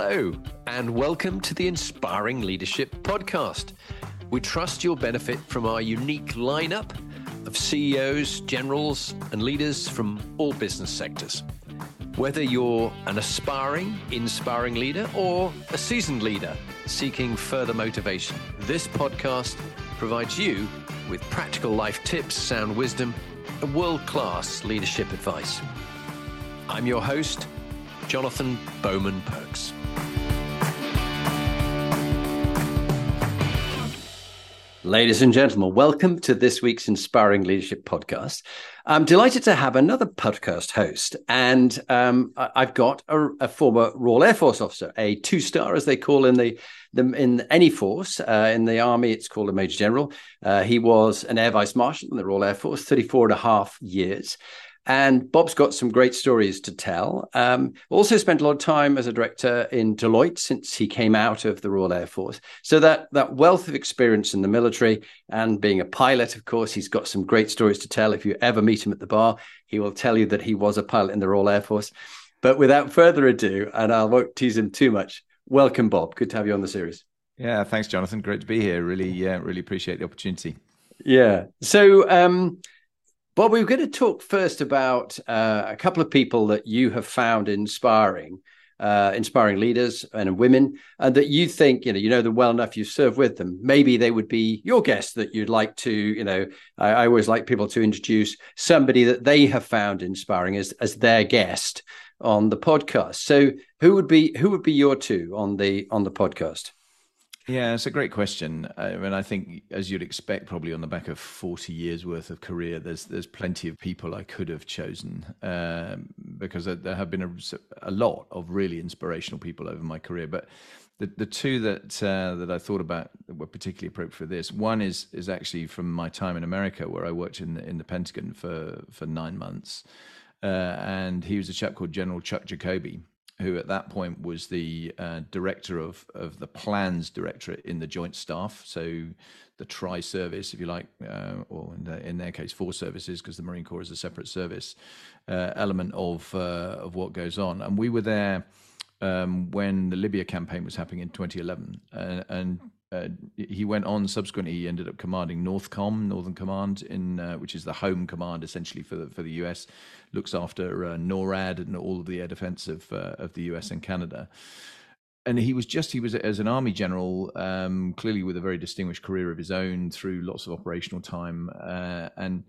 Hello, and welcome to the Inspiring Leadership Podcast. We trust you'll benefit from our unique lineup of CEOs, generals, and leaders from all business sectors. Whether you're an aspiring, inspiring leader or a seasoned leader seeking further motivation, this podcast provides you with practical life tips, sound wisdom, and world class leadership advice. I'm your host, Jonathan Bowman Perks. Ladies and gentlemen, welcome to this week's Inspiring Leadership Podcast. I'm delighted to have another podcast host, and um, I've got a, a, former Royal Air Force officer, a two-star, as they call in the, the in any force. Uh, in the Army, it's called a Major General. Uh, he was an Air Vice Marshal in the Royal Air Force, 34 and a half years. And Bob's got some great stories to tell. Um, also spent a lot of time as a director in Deloitte since he came out of the Royal Air Force. So that that wealth of experience in the military and being a pilot, of course, he's got some great stories to tell. If you ever meet him at the bar, he will tell you that he was a pilot in the Royal Air Force. But without further ado, and I won't tease him too much, welcome, Bob. Good to have you on the series. Yeah, thanks, Jonathan. Great to be here. Really, uh, really appreciate the opportunity. Yeah. So, um, well, we're going to talk first about uh, a couple of people that you have found inspiring, uh, inspiring leaders and women, and that you think you know you know them well enough. You serve with them. Maybe they would be your guests that you'd like to. You know, I, I always like people to introduce somebody that they have found inspiring as as their guest on the podcast. So, who would be who would be your two on the on the podcast? Yeah, it's a great question. I mean, I think, as you'd expect, probably on the back of forty years worth of career, there's there's plenty of people I could have chosen um, because there have been a, a, lot of really inspirational people over my career. But the the two that uh, that I thought about that were particularly appropriate for this one is is actually from my time in America, where I worked in the, in the Pentagon for for nine months, uh, and he was a chap called General Chuck Jacoby who at that point was the uh, director of, of the plans directorate in the Joint Staff, so the Tri Service, if you like, uh, or in, the, in, their case, four services, because the Marine Corps is a separate service uh, element of uh, of what goes on. And we were there um, when the Libya campaign was happening in 2011, uh, and uh, he went on subsequently. He ended up commanding Northcom, Northern Command, in uh, which is the home command essentially for the, for the US, looks after uh, NORAD and all of the air defense of uh, of the US and Canada. And he was just he was as an army general, um, clearly with a very distinguished career of his own through lots of operational time, uh, and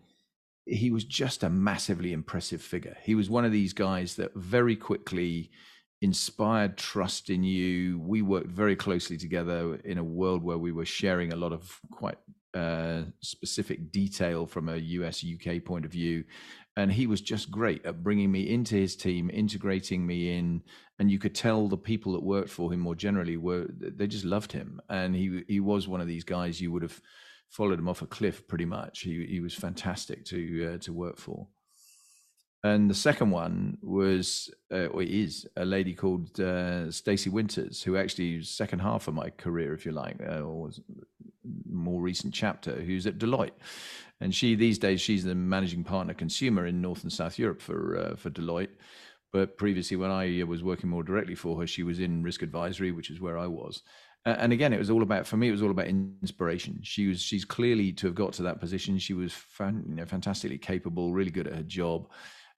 he was just a massively impressive figure. He was one of these guys that very quickly inspired trust in you. We worked very closely together in a world where we were sharing a lot of quite uh, specific detail from a US UK point of view. And he was just great at bringing me into his team, integrating me in. And you could tell the people that worked for him more generally were, they just loved him. And he, he was one of these guys you would have followed him off a cliff pretty much. He, he was fantastic to, uh, to work for and the second one was uh, or is a lady called uh, Stacey Winters, who actually second half of my career, if you like, uh, or more recent chapter, who's at Deloitte, and she these days she's the managing partner consumer in North and South Europe for uh, for Deloitte. But previously, when I was working more directly for her, she was in risk advisory, which is where I was. And again, it was all about for me. It was all about inspiration. She was she's clearly to have got to that position. She was fan, you know, fantastically capable, really good at her job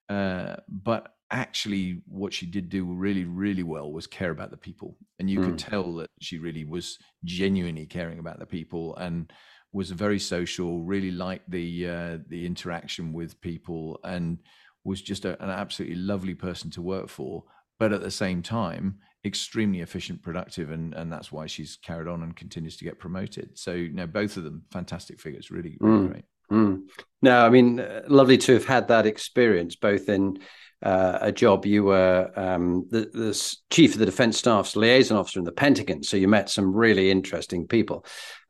uh, but actually, what she did do really, really well was care about the people, and you mm. could tell that she really was genuinely caring about the people and was very social. Really liked the uh, the interaction with people, and was just a, an absolutely lovely person to work for. But at the same time, extremely efficient, productive, and and that's why she's carried on and continues to get promoted. So, you know, both of them fantastic figures, really, really mm. great. Mm. No, I mean, uh, lovely to have had that experience, both in uh, a job you were um, the, the, chief of the defense staff's liaison officer in the Pentagon, so you met some really interesting people,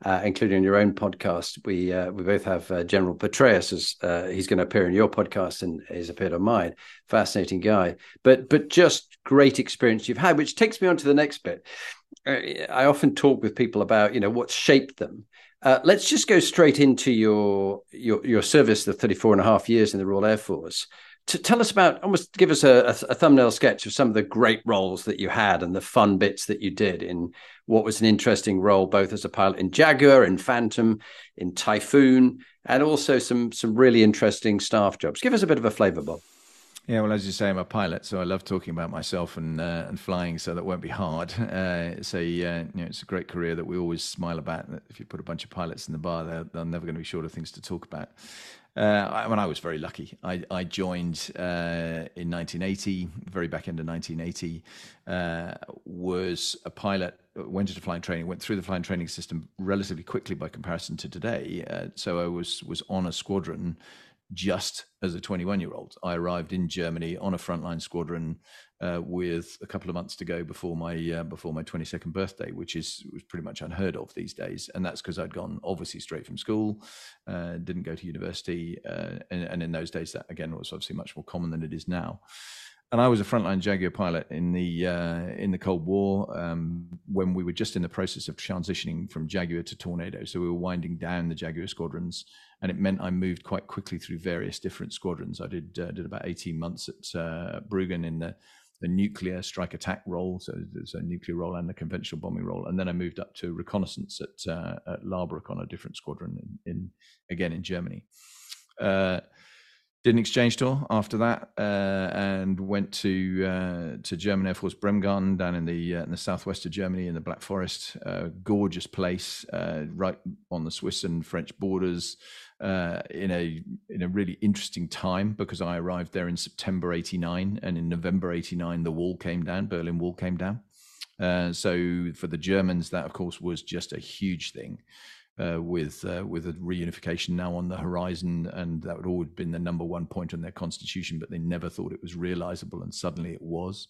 uh, including your own podcast. We uh, we both have uh, General Petraeus as uh, he's going to appear in your podcast and he's appeared on mine. Fascinating guy, but but just great experience you've had, which takes me on to the next bit. I often talk with people about you know what shaped them Uh, let's just go straight into your your your service, the 34 and a half years in the Royal Air Force. To tell us about, almost give us a, a, a, thumbnail sketch of some of the great roles that you had and the fun bits that you did in what was an interesting role, both as a pilot in Jaguar, in Phantom, in Typhoon, and also some some really interesting staff jobs. Give us a bit of a flavour, Bob. Yeah, well, as you say, I'm a pilot, so I love talking about myself and uh, and flying. So that won't be hard. Uh, it's a uh, you know it's a great career that we always smile about. If you put a bunch of pilots in the bar, they're, they're never going to be short of things to talk about. Uh, I, when I was very lucky, I, I joined uh, in 1980, very back end of 1980. Uh, was a pilot, went into flying training, went through the flying training system relatively quickly by comparison to today. So I was was on a squadron just as a 21 year old. I arrived in Germany on a frontline squadron uh, with a couple of months to go before my uh, before my 22nd birthday, which is was pretty much unheard of these days. And that's because I'd gone obviously straight from school, uh, didn't go to university, uh, and, and, in those days that again was obviously much more common than it is now and I was a frontline Jaguar pilot in the uh, in the Cold War um, when we were just in the process of transitioning from Jaguar to Tornado. So we were winding down the Jaguar squadrons, and it meant I moved quite quickly through various different squadrons. I did uh, did about eighteen months at uh, Bruggen in the the nuclear strike attack role, so there's a nuclear role and a conventional bombing role, and then I moved up to reconnaissance at, uh, at Laarbruch on a different squadron in, in again in Germany. Uh, did an exchange tour after that uh, and went to uh, to German Air Force Bremgarten down in the uh, in the southwest of Germany in the Black Forest. Uh, gorgeous place, uh, right on the Swiss and French borders. Uh, in a in a really interesting time because I arrived there in September '89 and in November '89 the wall came down, Berlin Wall came down. so for the Germans, that of course was just a huge thing uh, with uh, with a reunification now on the horizon, and that would always been the number one point on their constitution, but they never thought it was realizable, and suddenly it was.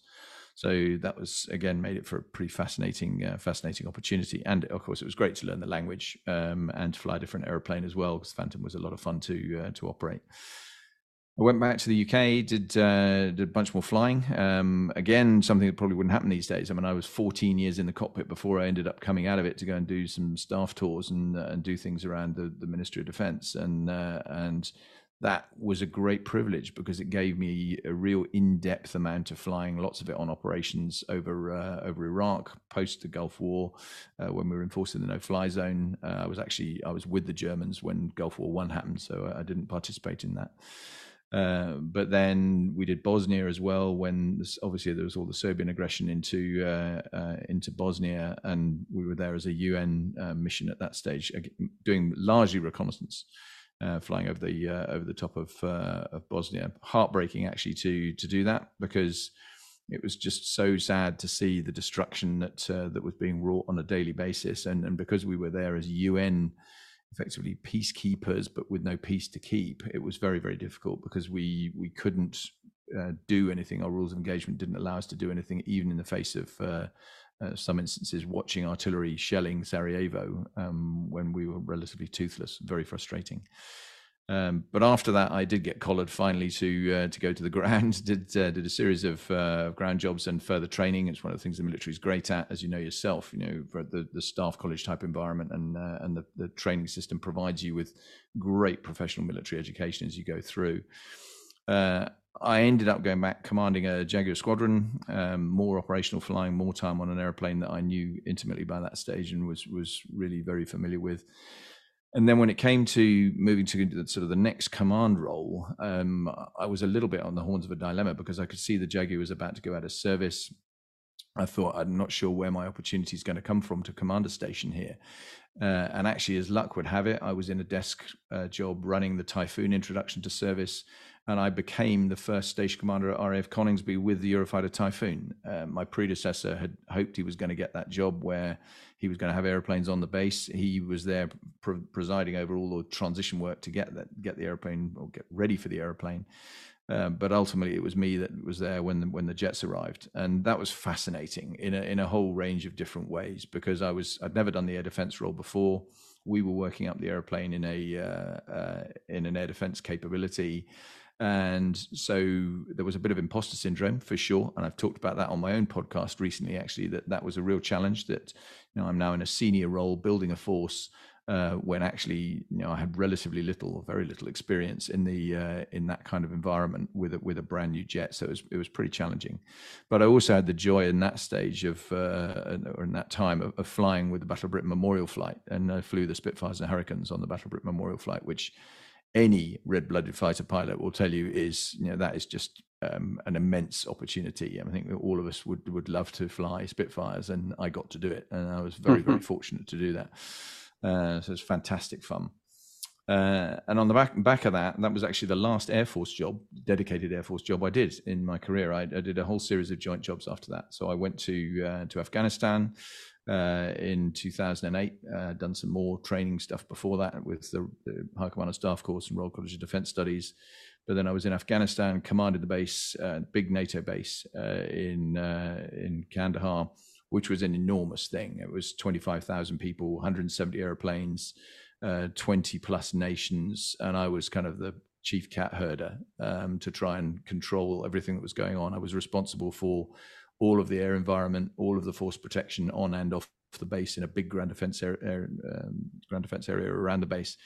So that was again made it for a pretty fascinating, uh, fascinating opportunity, and of course it was great to learn the language um, and to fly a different aeroplane as well, because Phantom was a lot of fun to uh, to operate. I went back to the UK, did uh, did a bunch more flying. Um, again, something that probably wouldn't happen these days. I mean, I was 14 years in the cockpit before I ended up coming out of it to go and do some staff tours and uh, and do things around the, the Ministry of Defence, and uh, and that was a great privilege because it gave me a real in-depth amount of flying, lots of it on operations over uh, over Iraq post the Gulf War, uh, when we were enforcing the no-fly zone. Uh, I was actually I was with the Germans when Gulf War One happened, so I didn't participate in that. Uh, but then we did Bosnia as well when this, obviously there was all the Serbian aggression into uh, uh, into Bosnia, and we were there as a UN uh, mission at that stage, doing largely reconnaissance, uh, flying over the over the top of of Bosnia. Heartbreaking actually to to do that because it was just so sad to see the destruction that that was being wrought on a daily basis, and and because we were there as UN effectively peacekeepers, but with no peace to keep, it was very, very difficult because we we couldn't uh, do anything. Our rules of engagement didn't allow us to do anything, even in the face of uh, uh, some instances watching artillery shelling Sarajevo um, when we were relatively toothless. Very frustrating. Um, but after that, I did get collared finally to uh, to go to the ground. did uh, did a series of uh, ground jobs and further training. It's one of the things the military is great at, as you know yourself. You know, the, the staff college type environment and uh, and the, the training system provides you with great professional military education as you go through. Uh, I ended up going back commanding a Jaguar squadron, um, more operational flying, more time on an airplane that I knew intimately by that stage and was was really very familiar with and then when it came to moving to the, sort of the next command role, um, I was a little bit on the horns of a dilemma because I could see the Jaguar was about to go out of service. I thought I'm not sure where my opportunity is going to come from to commander station here. Uh, and actually, as luck would have it, I was in a desk uh, job running the Typhoon introduction to service, and I became the first station commander at RAF Coningsby with the Eurofighter Typhoon. Uh, my predecessor had hoped he was going to get that job where he was going to have airplanes on the base. He was there pre- presiding over all the transition work to get that, get the airplane or get ready for the airplane. Um, but ultimately, it was me that was there when the, when the jets arrived, and that was fascinating in a in a whole range of different ways because I was I'd never done the air defense role before. We were working up the airplane in a uh, uh, in an air defense capability and so there was a bit of imposter syndrome for sure. And I've talked about that on my own podcast recently, actually, that that was a real challenge that, you know, I'm now in a senior role, building a force uh, when actually you know I had relatively little or very little experience in the uh, in that kind of environment with a, with a brand new jet. So it was it was pretty challenging, but I also had the joy in that stage of uh, or in that time of, of, flying with the Battle of Britain Memorial flight, and I flew the Spitfires and Hurricanes on the Battle of Britain Memorial flight, which any red-blooded fighter pilot will tell you is you know that is just um, an immense opportunity. I think all of us would would love to fly Spitfires, and I got to do it, and I was very very fortunate to do that. Uh, so it's fantastic fun. Uh, and on the back back of that, that was actually the last Air Force job, dedicated Air Force job I did in my career. I, I did a whole series of joint jobs after that. So I went to uh, to Afghanistan uh, in 2008. Uh, done some more training stuff before that with the, the High Command Staff Course and Royal College of Defence Studies. But then I was in Afghanistan, commanded the base, uh, big NATO base uh, in in Kandahar which was an enormous thing. It was 25,000 people, 170 airplanes, uh, 20 plus nations, and I was kind of the chief cat herder um, to try and control everything that was going on. I was responsible for all of the air environment, all of the force protection on and off the base in a big ground defense area, um, ground defense area around the base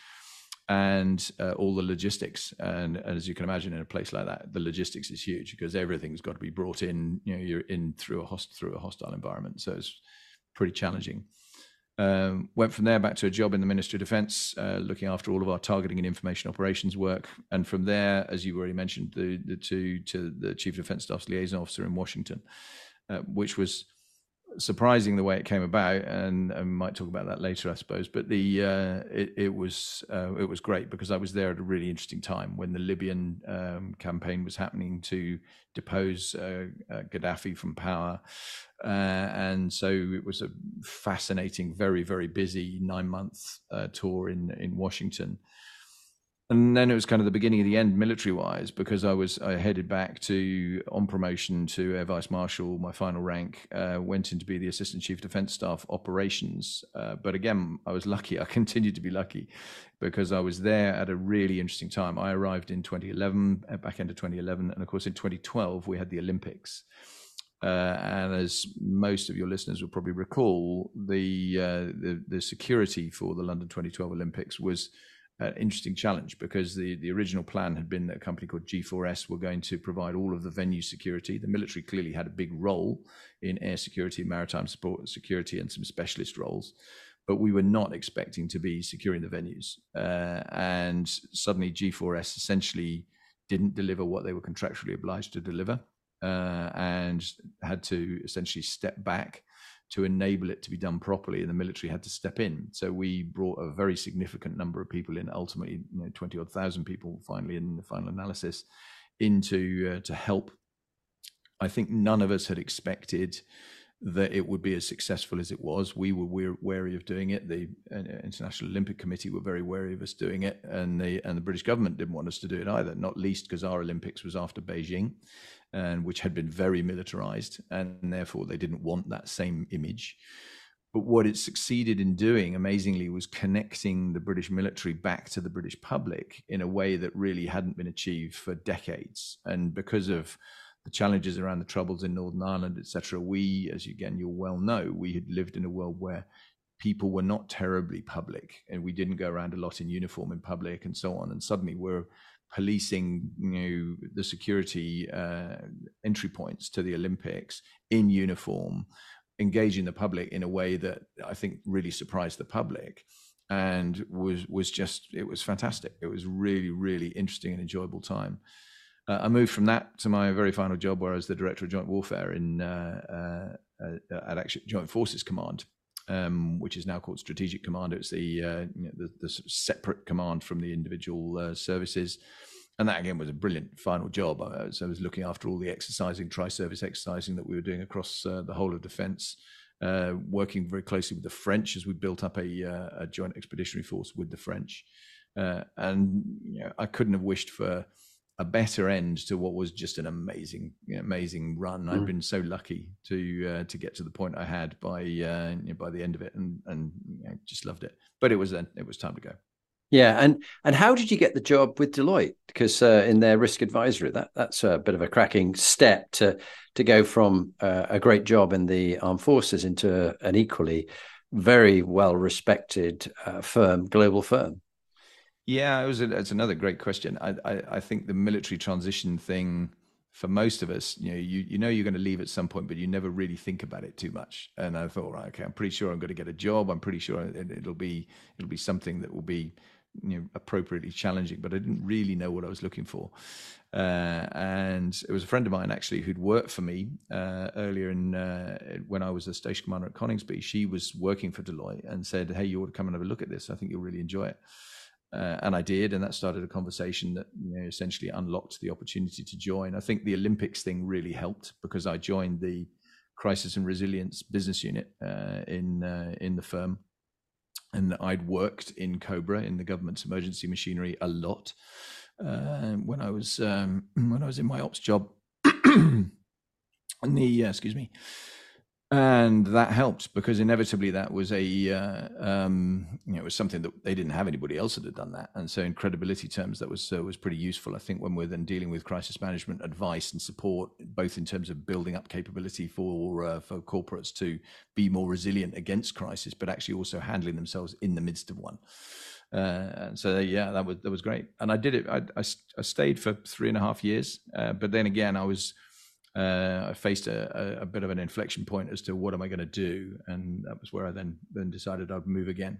and uh, all the logistics. And, and, as you can imagine, in a place like that, the logistics is huge because everything's got to be brought in. You know, you're in through a host through a hostile environment, so it's pretty challenging. Um, went from there back to a job in the Ministry of Defence, uh, looking after all of our targeting and information operations work. And from there, as you already mentioned, the the two to the Chief Defence Staff's liaison officer in Washington, uh, which was surprising the way it came about, and, might talk about that later, I suppose. But the uh, it, it, was uh, it was great because I was there at a really interesting time when the Libyan um, campaign was happening to depose uh, uh Gaddafi from power, uh, and so it was a fascinating, very very busy nine month uh, tour in in Washington and then it was kind of the beginning of the end military wise because I was I headed back to on promotion to Air Vice Marshal, my final rank, uh, went in to be the Assistant Chief Defence Staff Operations. Uh, but again, I was lucky. I continued to be lucky because I was there at a really interesting time. I arrived in 2011, uh, back end of 2011, and of course in 2012 we had the Olympics. Uh, and as most of your listeners will probably recall, the, uh, the the security for the London 2012 Olympics was interesting challenge because the, the original plan had been that a company called G4S were going to provide all of the venue security. The military clearly had a big role in air security, maritime support security, and some specialist roles. But we were not expecting to be securing the venues. Uh, and suddenly G4S essentially didn't deliver what they were contractually obliged to deliver uh, and had to essentially step back to enable it to be done properly, and the military had to step in. So we brought a very significant number of people in, ultimately, you know, twenty odd thousand people, finally in the final analysis, into uh, to help. I think none of us had expected that it would be as successful as it was. We were wary of doing it. The uh, International Olympic Committee were very wary of us doing it, and the and the British government didn't want us to do it either. Not least because our Olympics was after Beijing, and which had been very militarized, and therefore they didn't want that same image. But what it succeeded in doing, amazingly, was connecting the British military back to the British public in a way that really hadn't been achieved for decades. And because of the challenges around the troubles in Northern Ireland, etc., we, as you, again you'll well know, we had lived in a world where people were not terribly public, and we didn't go around a lot in uniform in public, and so on. And suddenly, we're policing you know the security uh, entry points to the Olympics in uniform, engaging the public in a way that I think really surprised the public and was was just it was fantastic. It was really really interesting and enjoyable time. Uh, I moved from that to my very final job, where I was the director of joint warfare in uh, uh, uh at Joint Forces Command, um, which is now called Strategic Command. It's the, uh, you know, the, the separate command from the individual uh, services. And that again was a brilliant final job. Uh, so I was looking after all the exercising, tri-service exercising that we were doing across uh, the whole of defence, uh, working very closely with the French as we built up a, uh, a joint expeditionary force with the French. and you know, I couldn't have wished for a better end to what was just an amazing, amazing run. Mm. I've been so lucky to uh, to get to the point I had by uh, by the end of it, and and you know, just loved it. But it was uh, it was time to go. Yeah, and and how did you get the job with Deloitte? Because uh, in their risk advisory, that that's a bit of a cracking step to to go from uh, a great job in the armed forces into an equally very well respected uh, firm, global firm. Yeah, it was. A, it's another great question. I, I, I think the military transition thing for most of us, you know, you, you know you're going to leave at some point, but you never really think about it too much. And I thought, right, okay, I'm pretty sure I'm going to get a job. I'm pretty sure it, will be it'll be something that will be you know appropriately challenging. But I didn't really know what I was looking for. Uh, and it was a friend of mine actually who'd worked for me uh, earlier in uh, when I was a station commander at Coningsby. She was working for Deloitte and said, "Hey, you ought to come and have a look at this. I think you'll really enjoy it." Uh, and I did, and that started a conversation that you know, essentially unlocked the opportunity to join. I think the Olympics thing really helped because I joined the crisis and resilience business unit uh, in uh, in the firm, and I'd worked in Cobra in the government's emergency machinery a lot uh, when I was um, when I was in my ops job. and the uh, excuse me, and that helped because inevitably that was a uh, um, you know it was something that they didn't have anybody else that had done that. And so in credibility terms that was uh, was pretty useful. I think when we're then dealing with crisis management advice and support both in terms of building up capability for uh, for corporates to be more resilient against crisis but actually also handling themselves in the midst of one. Uh, so yeah that was that was great. And i did it i, I, I stayed for three and a half years uh, but then again i was uh, I faced a, a, bit of an inflection point as to what am I going to do, and that was where I then then decided I'd move again.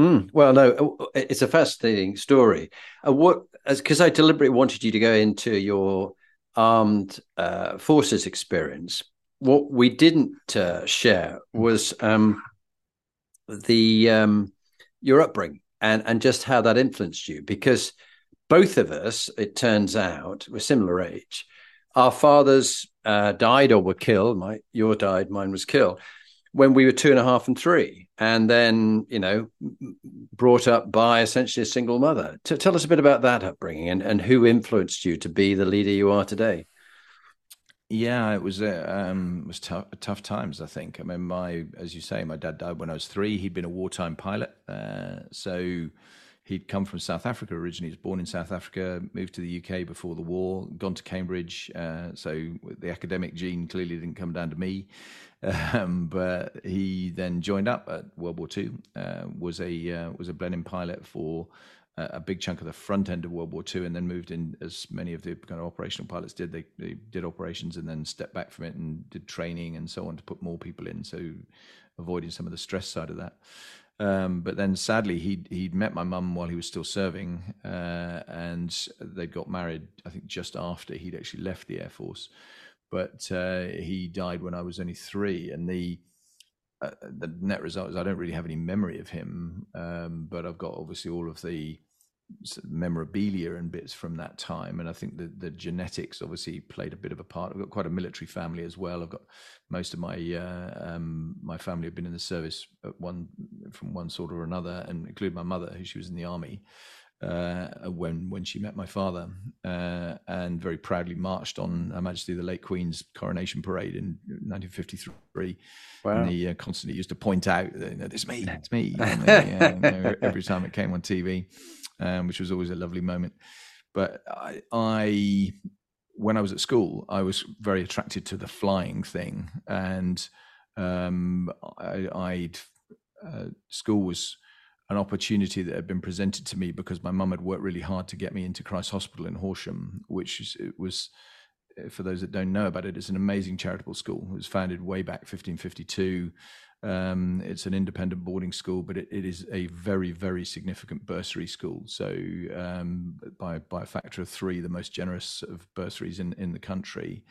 Mm, well, no, uh, it's a fascinating story. Uh, what because I deliberately wanted you to go into your armed uh, forces experience. What we didn't uh, share was um, the um, your upbringing and and just how that influenced you, because both of us, it turns out, we're similar age our fathers uh, died or were killed. My your died, mine was killed when we were two and a half and three, and then you know brought up by essentially a single mother. T- tell us a bit about that upbringing and and who influenced you to be the leader you are today. Yeah, it was uh, um, it was tough, tough times. I think. I mean, my as you say, my dad died when I was three. He'd been a wartime pilot, uh, so He'd come from South Africa originally. He was born in South Africa, moved to the UK before the war, gone to Cambridge. Uh, so the academic gene clearly didn't come down to me. Um, but he then joined up at World War II. Uh, was a uh, was a Blenheim pilot for a big chunk of the front end of World War II, and then moved in as many of the kind of operational pilots did. They, they did operations and then stepped back from it and did training and so on to put more people in. So avoiding some of the stress side of that. Um, but then sadly, he'd, he'd met my mum while he was still serving, uh, and they got married, I think, just after he'd actually left the Air Force. But uh, he died when I was only three. And the, uh, the net result is I don't really have any memory of him, um, but I've got obviously all of the memorabilia and bits from that time. And I think the, the genetics obviously played a bit of a part. I've got quite a military family as well. I've got most of my uh, um, my family have been in the service one from one sort or another, and including my mother, who she was in the army uh, when when she met my father, uh, and very proudly marched on Her Majesty the late Queen's coronation parade in 1953. Wow. And he uh, constantly used to point out, "It's me, it's me," uh, every time it came on TV um, which was always a lovely moment. But I, I, when I was at school, I was very attracted to the flying thing, and um, I, I'd uh, school was an opportunity that had been presented to me because my mum had worked really hard to get me into Christ Hospital in Horsham, which is, it was, for those that don't know about it, it's an amazing charitable school. It was founded way back 1552 um, it's an independent boarding school, but it, it is a very, very significant bursary school. So, um, by by a factor of three, the most generous of bursaries in in the country.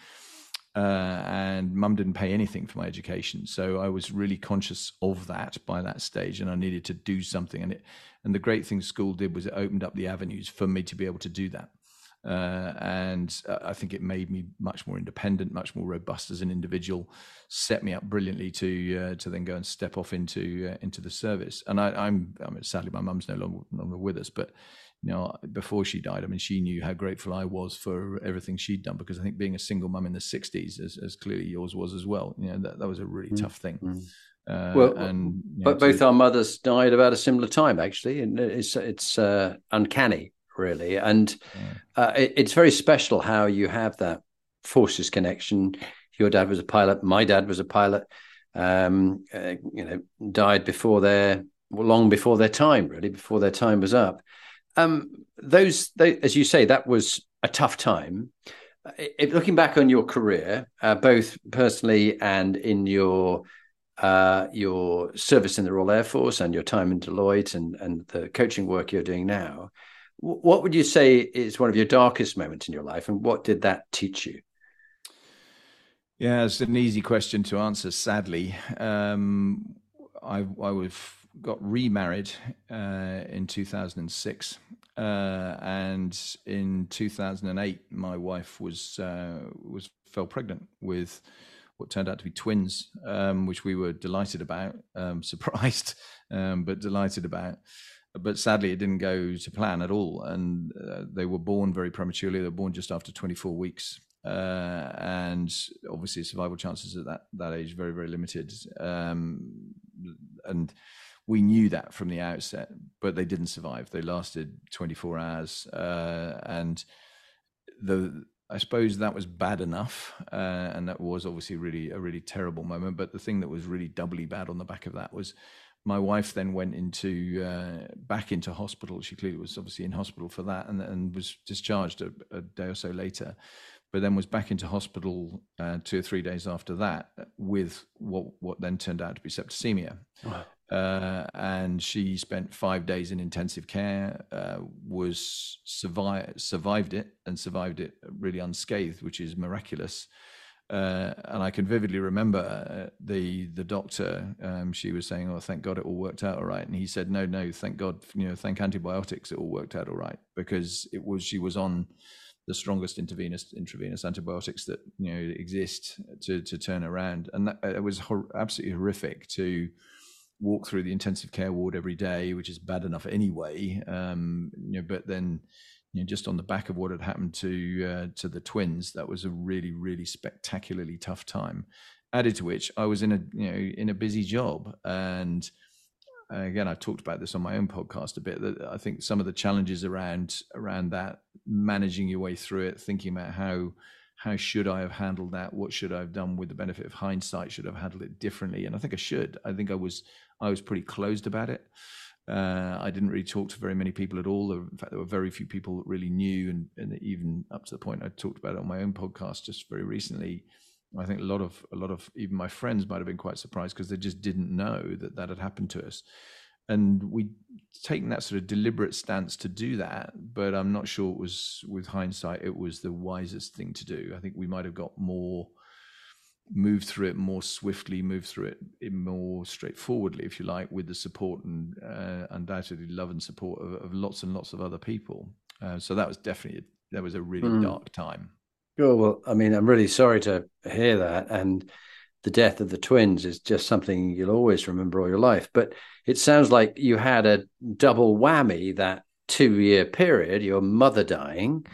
Uh, and mum didn't pay anything for my education, so I was really conscious of that by that stage, and I needed to do something. And it, and the great thing school did was it opened up the avenues for me to be able to do that. Uh, and uh, I think it made me much more independent, much more robust as an individual. Set me up brilliantly to uh, to then go and step off into uh, into the service. And I, am I mean, sadly my mum's no longer, longer with us, but you know, before she died, I mean, she knew how grateful I was for everything she'd done because I think being a single mum in the '60s, as, as clearly yours was as well, you know, that, that was a really mm-hmm. tough thing. Mm-hmm. Uh, well, and you know, but both our mothers died about a similar time, actually, and it's it's uh, uncanny really. And uh, it, it's very special how you have that forces connection. Your dad was a pilot. My dad was a pilot. um, uh, you know, died before their long before their time, really, before their time was up. Um, those, they, as you say, that was a tough time. If, looking back on your career, uh, both personally and in your uh, your service in the Royal Air Force and your time in Deloitte and and the coaching work you're doing now, what would you say is one of your darkest moments in your life, and what did that teach you? Yeah, it's an easy question to answer. Sadly, um, I, I was got remarried uh, in 2006, uh, and in 2008, my wife was uh, was fell pregnant with what turned out to be twins, um, which we were delighted about, um, surprised, um, but delighted about. But sadly, it didn't go to plan at all, and uh, they were born very prematurely. They were born just after 24 weeks, uh, and obviously survival chances at that that age very very limited. Um, and we knew that from the outset, but they didn't survive. They lasted 24 hours, uh, and the I suppose that was bad enough, uh, and that was obviously really a really terrible moment. But the thing that was really doubly bad on the back of that was my wife then went into uh, back into hospital. She clearly was obviously in hospital for that, and, and was discharged a, a day or so later but then was back into hospital uh, two or three days after that with what what then turned out to be septicemia. Wow. Uh, and she spent five days in intensive care, uh, was survived survived it and survived it really unscathed, which is miraculous. Uh, and I can vividly remember uh, the the doctor. Um, she was saying, "Oh, thank God it all worked out all right," and he said, "No, no, thank God, you know, thank antibiotics, it all worked out all right because it was she was on." the strongest intravenous intravenous antibiotics that you know exist to to turn around, and that, it was hor- absolutely horrific to walk through the intensive care ward every day, which is bad enough anyway. Um, you know, but then you know, just on the back of what had happened to uh, to the twins, that was a really really spectacularly tough time. Added to which, I was in a you know in a busy job. And again i've talked about this on my own podcast a bit that i think some of the challenges around around that managing your way through it thinking about how how should i have handled that? What should i have done with the benefit of hindsight? Should i have handled it differently? And i think i should. I think i was i was pretty closed about it uh, I didn't really talk to very many people at all. In fact, there were very few people that really knew, and, and even up to the point I talked about it on my own podcast just very recently I think a lot of a lot of even my friends might have been quite surprised because they just didn't know that that had happened to us, and we taken that sort of deliberate stance to do that. But I'm not sure it was with hindsight it was the wisest thing to do. I think we might have got more moved through it more swiftly, move through it more straightforwardly, if you like, with the support and uh, undoubtedly love and support of, of, lots and lots of other people. Uh, so that was definitely that was a really mm. dark time. Sure. Well, I mean, I'm really sorry to hear that. And the death of the twins is just something you'll always remember all your life. But it sounds like you had a double whammy that two year period your mother dying,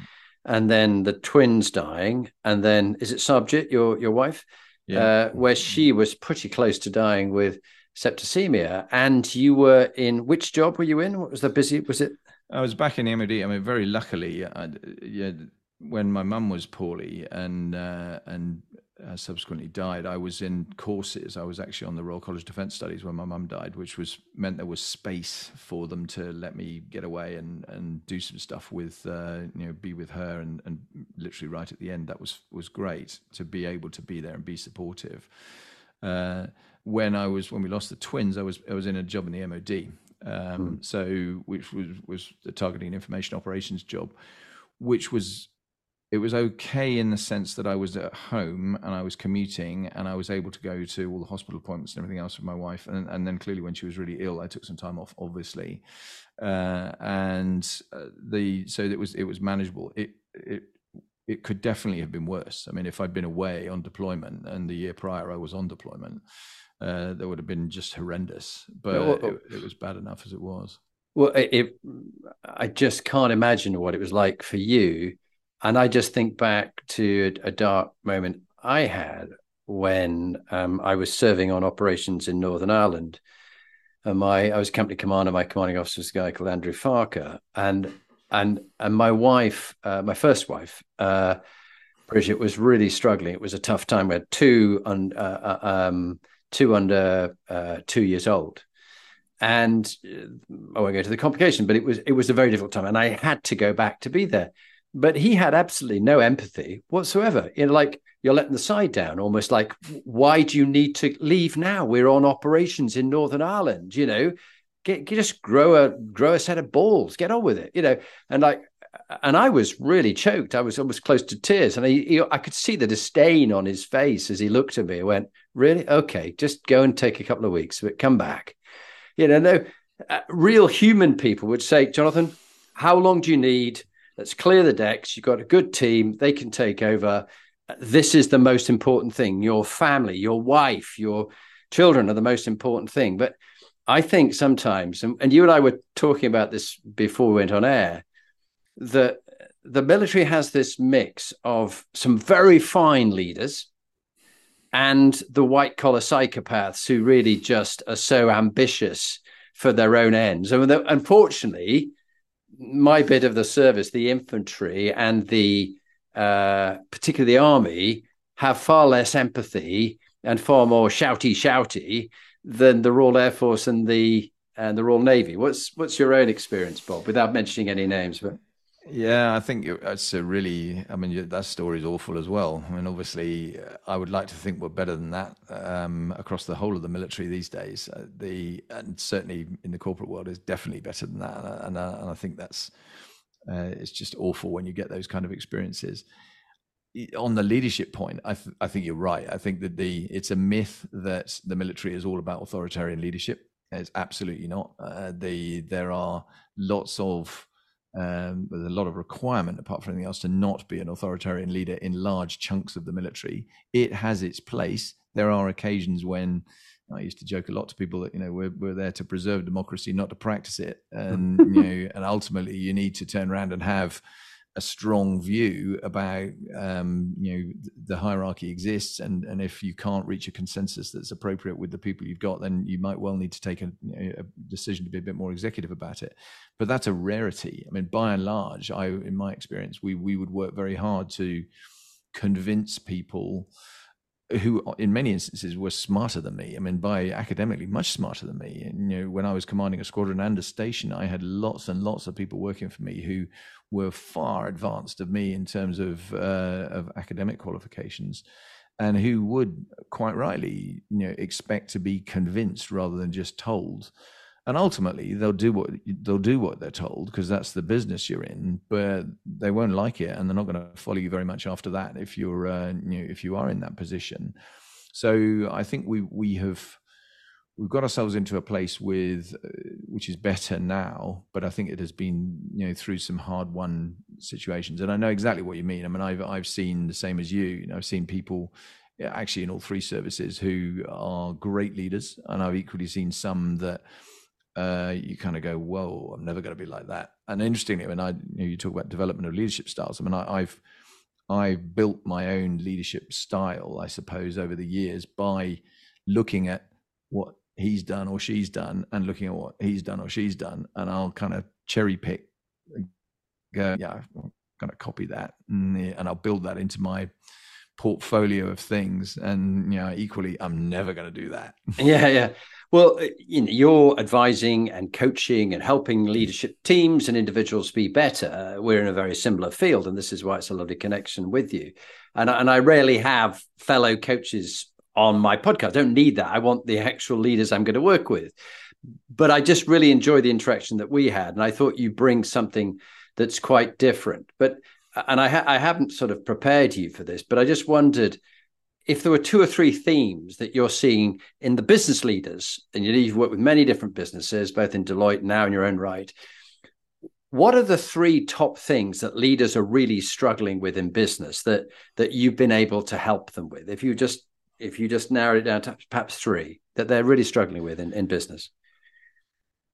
and then the twins dying. And then is it Sarbjit, your, your wife? Yeah. Uh, where she was pretty close to dying with septicemia. And you were in which job were you in? What was the busy? Was it? I was back in the MOD. I mean, very luckily, I, yeah, when my mum was poorly and uh, and uh, subsequently died, I was in courses. I was actually on the Royal College of Defence Studies when my mum died, which was meant there was space for them to let me get away and, and do some stuff with uh, you know be with her and, and literally right at the end that was was great to be able to be there and be supportive. Uh, when I was when we lost the twins, I was I was in a job in the MOD, um, hmm. so which was was the targeting information operations job, which was it was okay in the sense that I was at home and I was commuting and I was able to go to all the hospital appointments and everything else with my wife. And, and then clearly, when she was really ill, I took some time off, obviously. Uh, and uh, the so it was it was manageable. It it it could definitely have been worse. I mean, if I'd been away on deployment and the year prior I was on deployment, uh, that would have been just horrendous. But it, it was bad enough as it was. Well, it, it, I just can't imagine what it was like for you and I just think back to a, dark moment I had when um, I was serving on operations in Northern Ireland. And my I was company commander. My commanding officer was a guy called Andrew Farker, and and and my wife, uh, my first wife, uh, Bridget, was really struggling. It was a tough time. We had two un, uh, uh um, two under uh, two years old. And uh, I won't go to the complication, but it was it was a very difficult time, and I had to go back to be there. But he had absolutely no empathy whatsoever. You know, like you're letting the side down, almost like, why do you need to leave now? We're on operations in Northern Ireland. You know, get, get just grow a grow a set of balls, get on with it. You know, and like and I was really choked. I was almost close to tears, and I, I could see the disdain on his face as he looked at me. I went, "Really? Okay, just go and take a couple of weeks, but come back." You know, no, uh, real human people would say, "Jonathan, how long do you need? Let's clear the decks. You've got a good team; they can take over. This is the most important thing. Your family, your wife, your children are the most important thing." But I think sometimes, and, and you and I were talking about this before we went on air that the military has this mix of some very fine leaders and the white collar psychopaths who really just are so ambitious for their own ends. And unfortunately, my bit of the service, the infantry and the uh, particularly the army, have far less empathy and far more shouty shouty than the Royal Air Force and the and the Royal Navy. What's what's your own experience, Bob? Without mentioning any names, but yeah, I think it's a really. I mean, that story is awful as well. I mean, obviously, I would like to think we're better than that um, across the whole of the military these days. Uh, the and certainly in the corporate world is definitely better than that, and, uh, and I think that's uh, it's just awful when you get those kind of experiences. On the leadership point, I, th- I think you're right. I think that the it's a myth that the military is all about authoritarian leadership. It's absolutely not. Uh, the there are lots of um, there's a lot of requirement, apart from anything else, to not be an authoritarian leader in large chunks of the military. It has its place. There are occasions when I used to joke a lot to people that you know we're we're there to preserve democracy, not to practice it, and you know, and ultimately you need to turn around and have a strong view about um, you know the hierarchy exists and and if you can't reach a consensus that's appropriate with the people you've got then you might well need to take a, a, decision to be a bit more executive about it. But that's a rarity. I mean by and large i in my experience we we would work very hard to convince people who in many instances were smarter than me. I mean, by academically much smarter than me. And, you know, when I was commanding a squadron and a station, I had lots and lots of people working for me who were far advanced of me in terms of uh, of academic qualifications, and who would quite rightly, you know, expect to be convinced rather than just told and ultimately they'll do what they'll do what they're told because that's the business you're in but they won't like it and they're not going to follow you very much after that if you're uh, if you are in that position. So i think we we have we've got ourselves into a place with uh, which is better now but i think it has been you know through some hard won situations. And i know exactly what you mean. I mean i've i've seen the same as you. You know i've seen people actually in all three services who are great leaders and i've equally seen some that uh, you kind of go, "Whoa, I'm never going to be like that." And interestingly, when I you, know, you talk about development of leadership styles, I mean, I, I've I've built my own leadership style, I suppose, over the years by looking at what he's done or she's done, and looking at what he's done or she's done, and I'll kind of cherry pick, go, yeah, I'm going to copy that, and I'll build that into my portfolio of things. And you know, equally, I'm never going to do that. yeah, yeah. Well, uh, you know, you're advising and coaching and helping leadership teams and individuals be better. We're in a very similar field, and this is why it's a lovely connection with you. And, and I rarely have fellow coaches on my podcast. I don't need that. I want the actual leaders I'm going to work with. But I just really enjoy the interaction that we had, and I thought you bring something that's quite different. But and I, ha- I haven't sort of prepared you for this, but I just wondered if there were two or three themes that you're seeing in the business leaders, and you know, you've worked with many different businesses, both in Deloitte now in your own right, what are the three top things that leaders are really struggling with in business that that you've been able to help them with? If you just if you just narrow it down to perhaps three that they're really struggling with in, in business.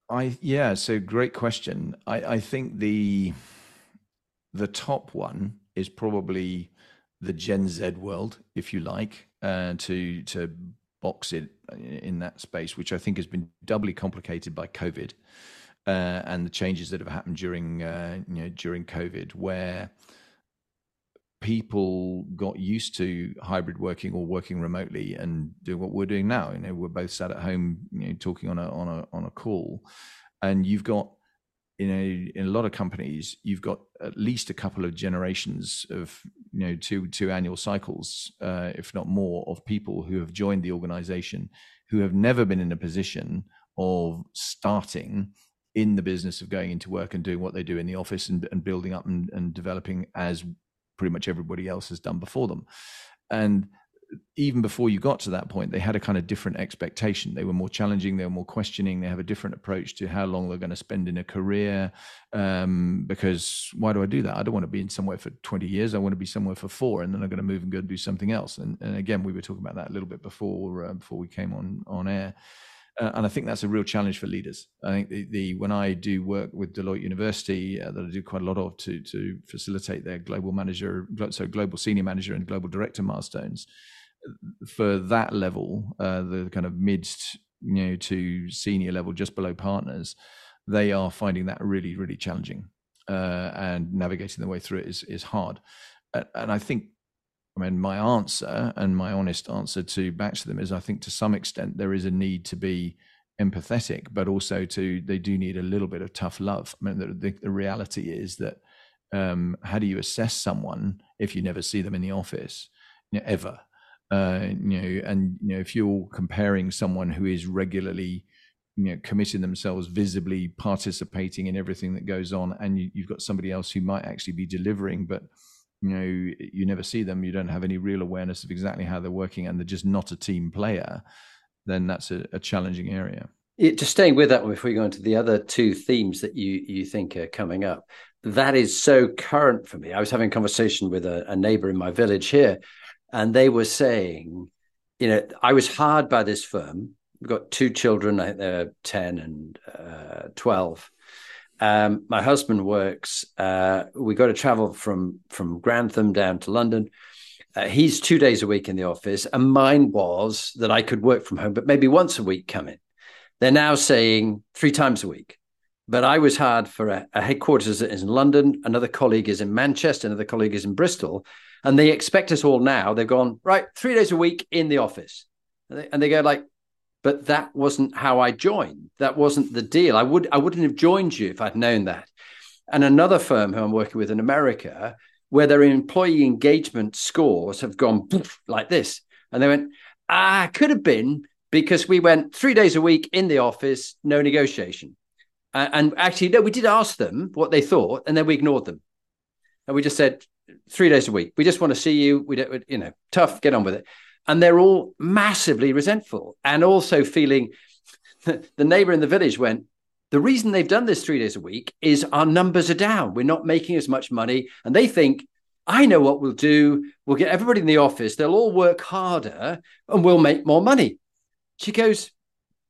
I yeah, so great question. I, I think the the top one is probably the Gen Z world, if you like, uh, to to box it in that space, which I think has been doubly complicated by COVID uh, and the changes that have happened during uh, you know during COVID, where people got used to hybrid working or working remotely and doing what we're doing now. You know, we're both sat at home, you know, talking on a on a on a call, and you've got you know in a lot of companies you've got at least a couple of generations of you know two two annual cycles uh, if not more of people who have joined the organization who have never been in a position of starting in the business of going into work and doing what they do in the office and, and building up and, and developing as pretty much everybody else has done before them. And even before you got to that point, they had a kind of different expectation. They were more challenging, they were more questioning, they have a different approach to how long they're going to spend in a career. Um, because why do I do that? I don't want to be in somewhere for 20 years. I want to be somewhere for four, and then I'm going to move and go and do something else. And, and again, we were talking about that a little bit before uh, before we came on on air. Uh, and I think that's a real challenge for leaders. I think the, the when I do work with Deloitte University, uh, that I do quite a lot of to to facilitate their global manager, so global senior manager and global director milestones for that level, uh, the kind of mid, you know, to senior level, just below partners, they are finding that really, really challenging, uh, and navigating their way through it is is hard. And I think, I mean, my answer and my honest answer to back to them is, I think to some extent there is a need to be empathetic, but also to they do need a little bit of tough love. I mean, the, the, the reality is that um, how do you assess someone if you never see them in the office ever? Uh, you know, and you know, if you're comparing someone who is regularly, you know, committing themselves visibly, participating in everything that goes on, and you, you've got somebody else who might actually be delivering, but you know, you never see them, you don't have any real awareness of exactly how they're working, and they're just not a team player, then that's a, a challenging area. Just staying with that one before we go into the other two themes that you you think are coming up, that is so current for me. I was having a conversation with a, a neighbor in my village here and they were saying, you know, I was hired by this firm. We've got two children, I they're 10 and uh, 12. Um, my husband works. Uh, we got to travel from from Grantham down to London. Uh, he's two days a week in the office, and mine was that I could work from home, but maybe once a week come in. They're now saying three times a week. But I was hired for a, a headquarters that is in London. Another colleague is in Manchester. Another colleague is in Bristol. And they expect us all now. They've gone, right, three days a week in the office. And they, and they go like, but that wasn't how I joined. That wasn't the deal. I would I wouldn't have joined you if I'd known that. And another firm who I'm working with in America, where their employee engagement scores have gone like this. And they went, ah, could have been because we went three days a week in the office, no negotiation. Uh, and actually, no, we did ask them what they thought, and then we ignored them. And we just said, three days a week. We just want to see you. We don't, you know, tough, get on with it. And they're all massively resentful and also feeling the neighbor in the village went, the reason they've done this three days a week is our numbers are down. We're not making as much money. And they think, I know what we'll do. We'll get everybody in the office. They'll all work harder and we'll make more money. She goes,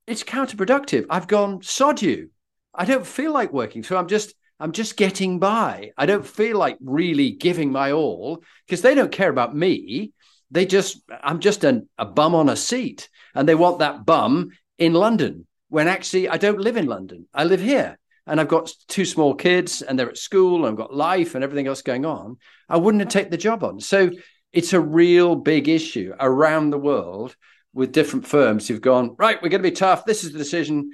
It's counterproductive. I've gone, sod you. I don't feel like working. So I'm just I'm just getting by. I don't feel like really giving my all because they don't care about me. They just, I'm just an, a bum on a seat. And they want that bum in London when actually I don't live in London. I live here and I've got two small kids and they're at school and I've got life and everything else going on. I wouldn't have taken the job on. So it's a real big issue around the world with different firms who've gone, right, we're going to be tough. This is the decision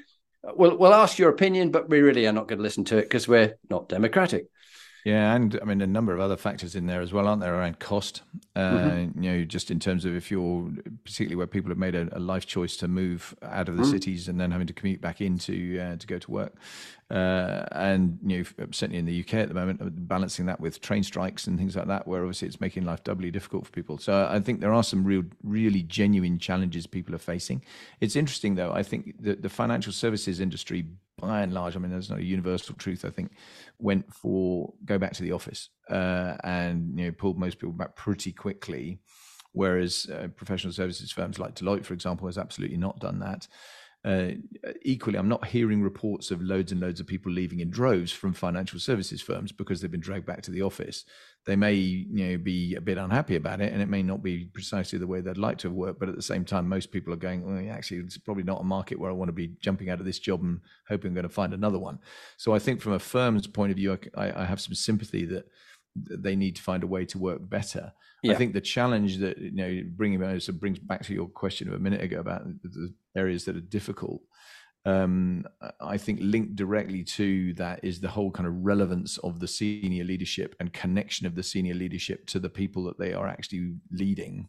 we'll we'll ask your opinion, but we really are not going to listen to it because we're not democratic. Yeah, and I mean a number of other factors in there as well, aren't there? Around cost, uh, mm-hmm. you know, just in terms of if you're particularly where people have made a, a life choice to move out of the mm. cities and then having to commute back into uh, to go to work, uh, and you know, certainly in the UK at the moment, uh, balancing that with train strikes and things like that, where obviously it's making life doubly difficult for people. So I think there are some real, really genuine challenges people are facing. It's interesting though. I think that the financial services industry by and large, I mean, there's no universal truth. I think went for go back to the office uh, and you know pulled most people back pretty quickly, whereas uh, professional services firms like Deloitte, for example, has absolutely not done that. Uh, equally, I'm not hearing reports of loads and loads of people leaving in droves from financial services firms because they've been dragged back to the office. They may, you know, be a bit unhappy about it, and it may not be precisely the way they'd like to have worked. But at the same time, most people are going, well, actually, it's probably not a market where I want to be jumping out of this job and hoping I'm going to find another one. So I think, from a firm's point of view, I, I have some sympathy that they need to find a way to work better. Yeah. I think the challenge that you know bringing so brings back to your question of a minute ago about the areas that are difficult. Um, I think linked directly to that is the whole kind of relevance of the senior leadership and connection of the senior leadership to the people that they are actually leading,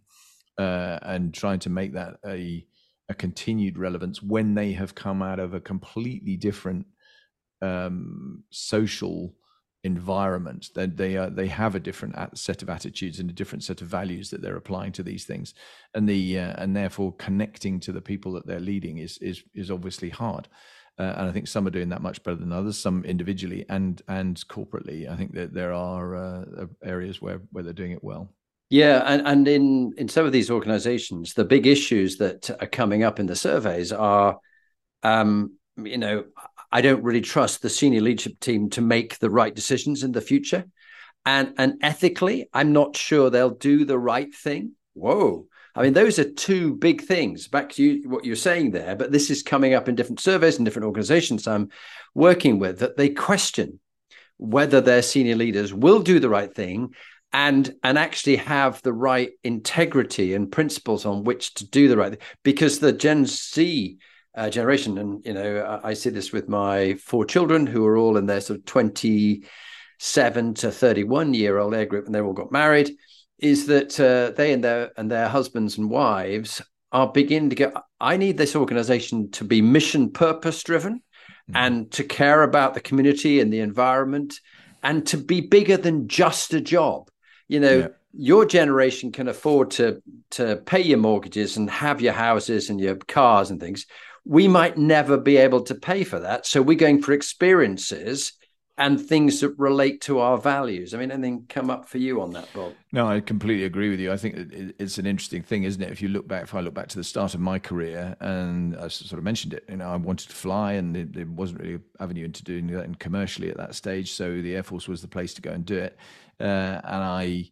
uh, and trying to make that a a continued relevance when they have come out of a completely different um, social environment. They they, uh, they have a different set of attitudes and a different set of values that they're applying to these things, and the uh, and therefore connecting to the people that they're leading is is is obviously hard. Uh, and I think some are doing that much better than others. Some individually and and corporately. I think that there are uh, areas where where they're doing it well. Yeah, and, and in in some of these organizations, the big issues that are coming up in the surveys are, um, you know, I don't really trust the senior leadership team to make the right decisions in the future, and and ethically, I'm not sure they'll do the right thing. Whoa. I mean, those are two big things. Back to you, what you're saying there, but this is coming up in different surveys and different organizations I'm working with that they question whether their senior leaders will do the right thing and and actually have the right integrity and principles on which to do the right thing because the gen z uh, generation and you know I, I, see this with my four children who are all in their sort of 27 to 31 year old age group and they all got married is that uh, they and their and their husbands and wives are beginning to get i need this organization to be mission purpose driven mm-hmm. and to care about the community and the environment and to be bigger than just a job you know yeah. your generation can afford to to pay your mortgages and have your houses and your cars and things we might never be able to pay for that so we're going for experiences and things that relate to our values. I mean, anything come up for you on that, Bob? No, I completely agree with you. I think it's an interesting thing, isn't it? If you look back, if I look back to the start of my career, and I sort of mentioned it, you know, I wanted to fly, and there wasn't really an avenue into doing that commercially at that stage. So the Air Force was the place to go and do it uh, and I,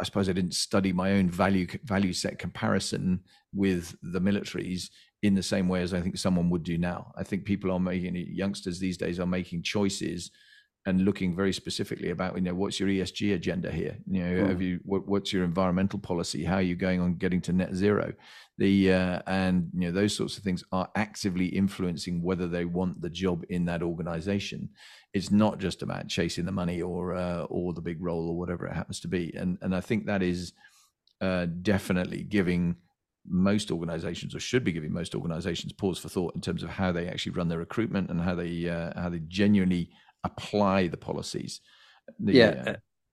I suppose I didn't study my own value value set comparison with the militaries in the same way as I think someone would do now. I think people are making youngsters these days are making choices and looking very specifically about you know what's your ESG agenda here. You know, mm. have you what, what's your environmental policy? How are you going on getting to net zero? The uh, and you know those sorts of things are actively influencing whether they want the job in that organization it's not just about chasing the money or uh, or the big role or whatever it happens to be. And and I think that is uh, definitely giving most organizations or should be giving most organizations pause for thought in terms of how they actually run their recruitment and how they uh, how they genuinely apply the policies. The, yeah.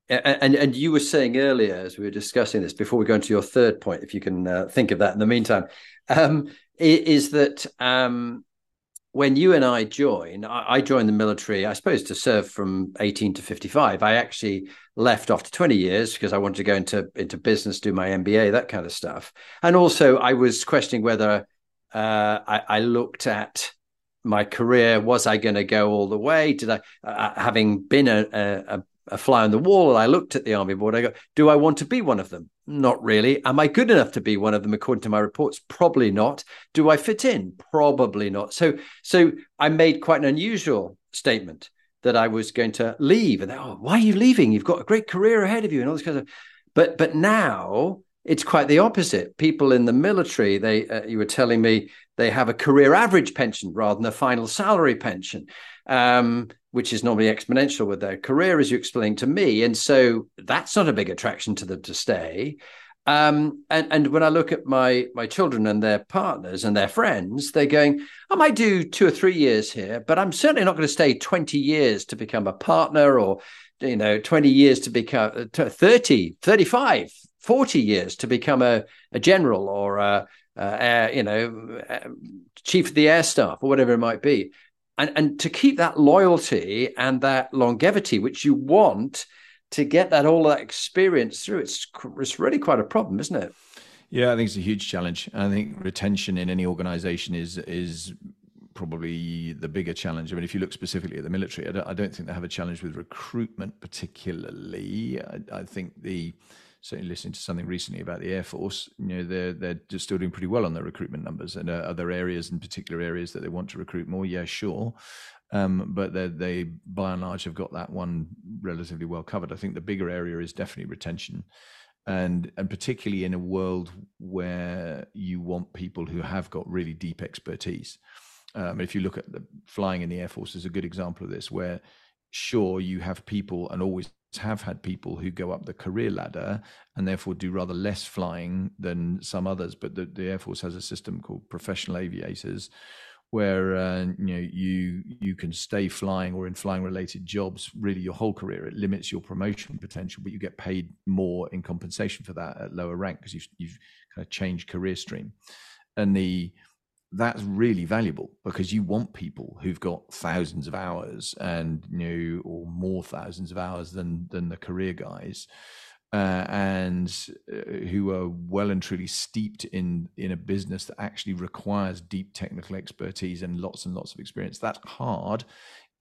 Uh, and and you were saying earlier as we were discussing this before we go into your third point, if you can uh, think of that in the meantime, um, is that um, when you and I joined, I, joined the military, I suppose, to serve from 18 to 55. I actually left after 20 years because I wanted to go into, into business, do my MBA, that kind of stuff. And also, I was questioning whether uh, I, I, looked at my career. Was I going to go all the way? Did I, uh, having been a, a, a fly on the wall and I looked at the army board, I go, do I want to be one of them? Not really. Am I good enough to be one of them according to my reports? Probably not. Do I fit in? Probably not. So so I made quite an unusual statement that I was going to leave. And oh, why are you leaving? You've got a great career ahead of you and all this kind of but but now it's quite the opposite. People in the military, they uh, you were telling me they have a career average pension rather than a final salary pension. Um, which is normally exponential with their career, as you explained to me. And so that's not a big attraction to them to stay. Um, and and when I look at my my children and their partners and their friends, they're going, I might do two or three years here, but I'm certainly not going to stay 20 years to become a partner or you know 20 years to become uh, 30 35 40 years to become a, a general or a, a, you know chief of the air staff or whatever it might be and and to keep that loyalty and that longevity which you want to get that all that experience through it's it's really quite a problem isn't it yeah i think it's a huge challenge i think retention in any organization is is probably the bigger challenge. I mean, if you look specifically at the military, I don't, I don't think they have a challenge with recruitment particularly. I, I think the certainly listening to something recently about the Air Force, you know, they're they're just still doing pretty well on their recruitment numbers. And uh, there areas, in particular areas that they want to recruit more, yeah, sure. Um, but they, they, by and large, have got that one relatively well covered. I think the bigger area is definitely retention, and and particularly in a world where you want people who have got really deep expertise. Um, if you look at the flying in the Air Force, is a good example of this, where sure you have people and always have had people who go up the career ladder and therefore do rather less flying than some others. But the, the Air Force has a system called professional aviators, where uh, you know you you can stay flying or in flying related jobs really your whole career. It limits your promotion potential, but you get paid more in compensation for that at lower rank because you've you've kind of changed career stream, and the that's really valuable because you want people who've got thousands of hours and you know or more thousands of hours than than the career guys uh, and uh, who are well and truly steeped in in a business that actually requires deep technical expertise and lots and lots of experience. That's hard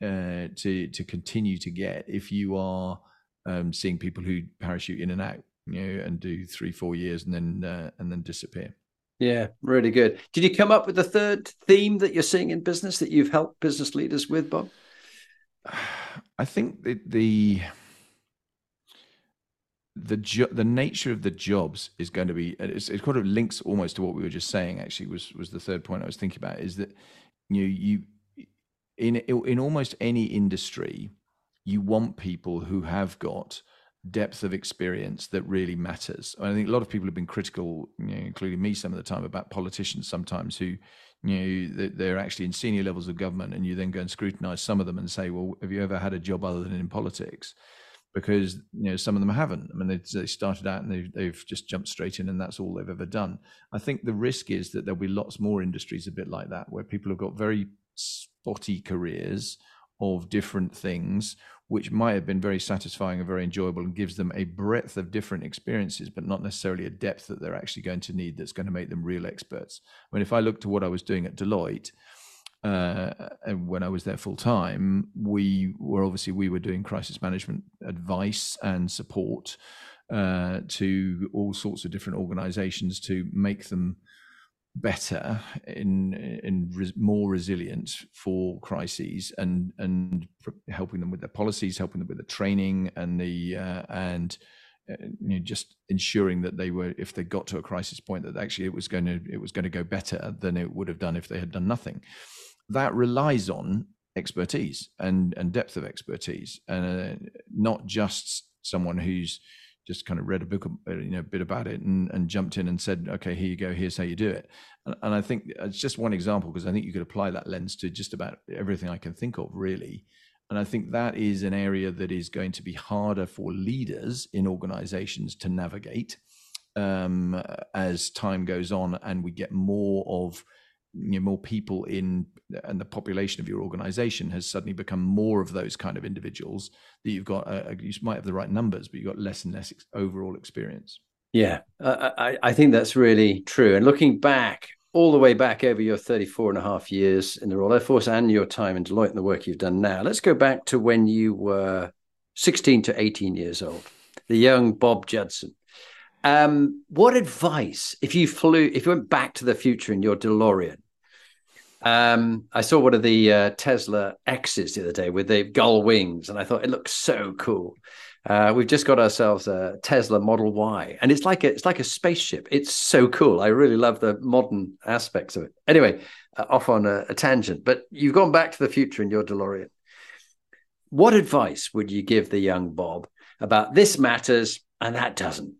uh, to to continue to get if you are um, seeing people who parachute in and out you know and do three four years and then uh, and then disappear yeah, really good. Did you come up with the third theme that you're seeing in business that you've helped business leaders with, Bob? I think the the the, jo- the nature of the jobs is going to be it's, it kind of links almost to what we were just saying. Actually, was was the third point I was thinking about is that you know, you in in almost any industry you want people who have got depth of experience that really matters. I think a lot of people have been critical, you know, including me some of the time, about politicians sometimes who, you know, they're actually in senior levels of government, and you then go and scrutinize some of them and say, well, have you ever had a job other than in politics? Because you know some of them haven't. I mean, they, they started out and they've, they've just jumped straight in, and that's all they've ever done. I think the risk is that there'll be lots more industries a bit like that, where people have got very spotty careers of different things which might have been very satisfying and very enjoyable and gives them a breadth of different experiences, but not necessarily a depth that they're actually going to need that's going to make them real experts. I mean, if I look to what I was doing at Deloitte, uh, and when I was there full time, we were obviously we were doing crisis management advice and support uh, to all sorts of different organizations to make them better in in res, more resilient for crises and and helping them with their policies helping them with the training and the uh, and uh, you know, just ensuring that they were if they got to a crisis point that actually it was going to it was going to go better than it would have done if they had done nothing. That relies on expertise and and depth of expertise and uh, not just someone who's just kind of read a book, uh, you know, a bit about it and, and jumped in and said, okay, here you go, here's how you do it. And, and I think it's just one example because I think you could apply that lens to just about everything I can think of, really. And I think that is an area that is going to be harder for leaders in organizations to navigate um, as time goes on and we get more of you know, more people in and the population of your organization has suddenly become more of those kind of individuals that you've got uh, you might have the right numbers but you've got less and less ex- overall experience. Yeah. Uh, I, I think that's really true. And looking back all the way back over your 34 and a half years in the royal air force and your time in deloitte and the work you've done now let's go back to when you were 16 to 18 years old the young bob judson um, what advice, if you flew, if you went back to the future in your DeLorean? Um, I saw one of the uh, Tesla X's the other day with the gull wings, and I thought it looks so cool. Uh, we've just got ourselves a Tesla Model Y, and it's like a, it's like a spaceship. It's so cool. I really love the modern aspects of it. Anyway, uh, off on a, a tangent, but you've gone back to the future in your DeLorean. What advice would you give the young Bob about this matters and that doesn't?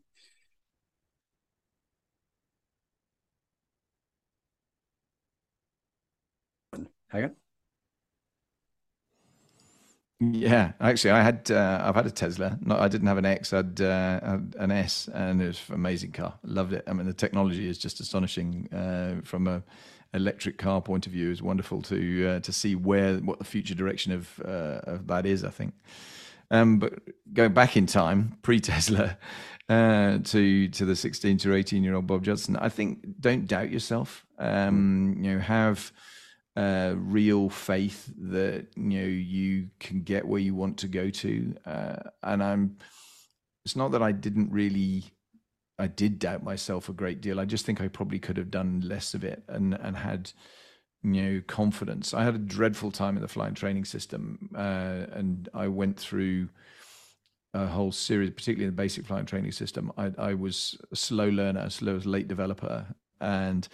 Yeah, actually, I had uh, I've had a Tesla. I didn't have an X. I had, uh, had an S, and it was an amazing car. Loved it. I mean, the technology is just astonishing uh, from a electric car point of view. It's wonderful to uh, to see where what the future direction of uh, of that is. I think. Um, but going back in time, pre Tesla, uh, to to the sixteen to eighteen year old Bob Judson, I think don't doubt yourself. Um, you know, have uh, real faith that you know you can get where you want to go to. Uh, and I'm it's not that I didn't really I did doubt myself a great deal. I just think I probably could have done less of it and and had you know confidence. I had a dreadful time in the flying training system, uh, and I went through a whole series, particularly in the basic flying training system. I, I was a slow learner, a slow late developer, and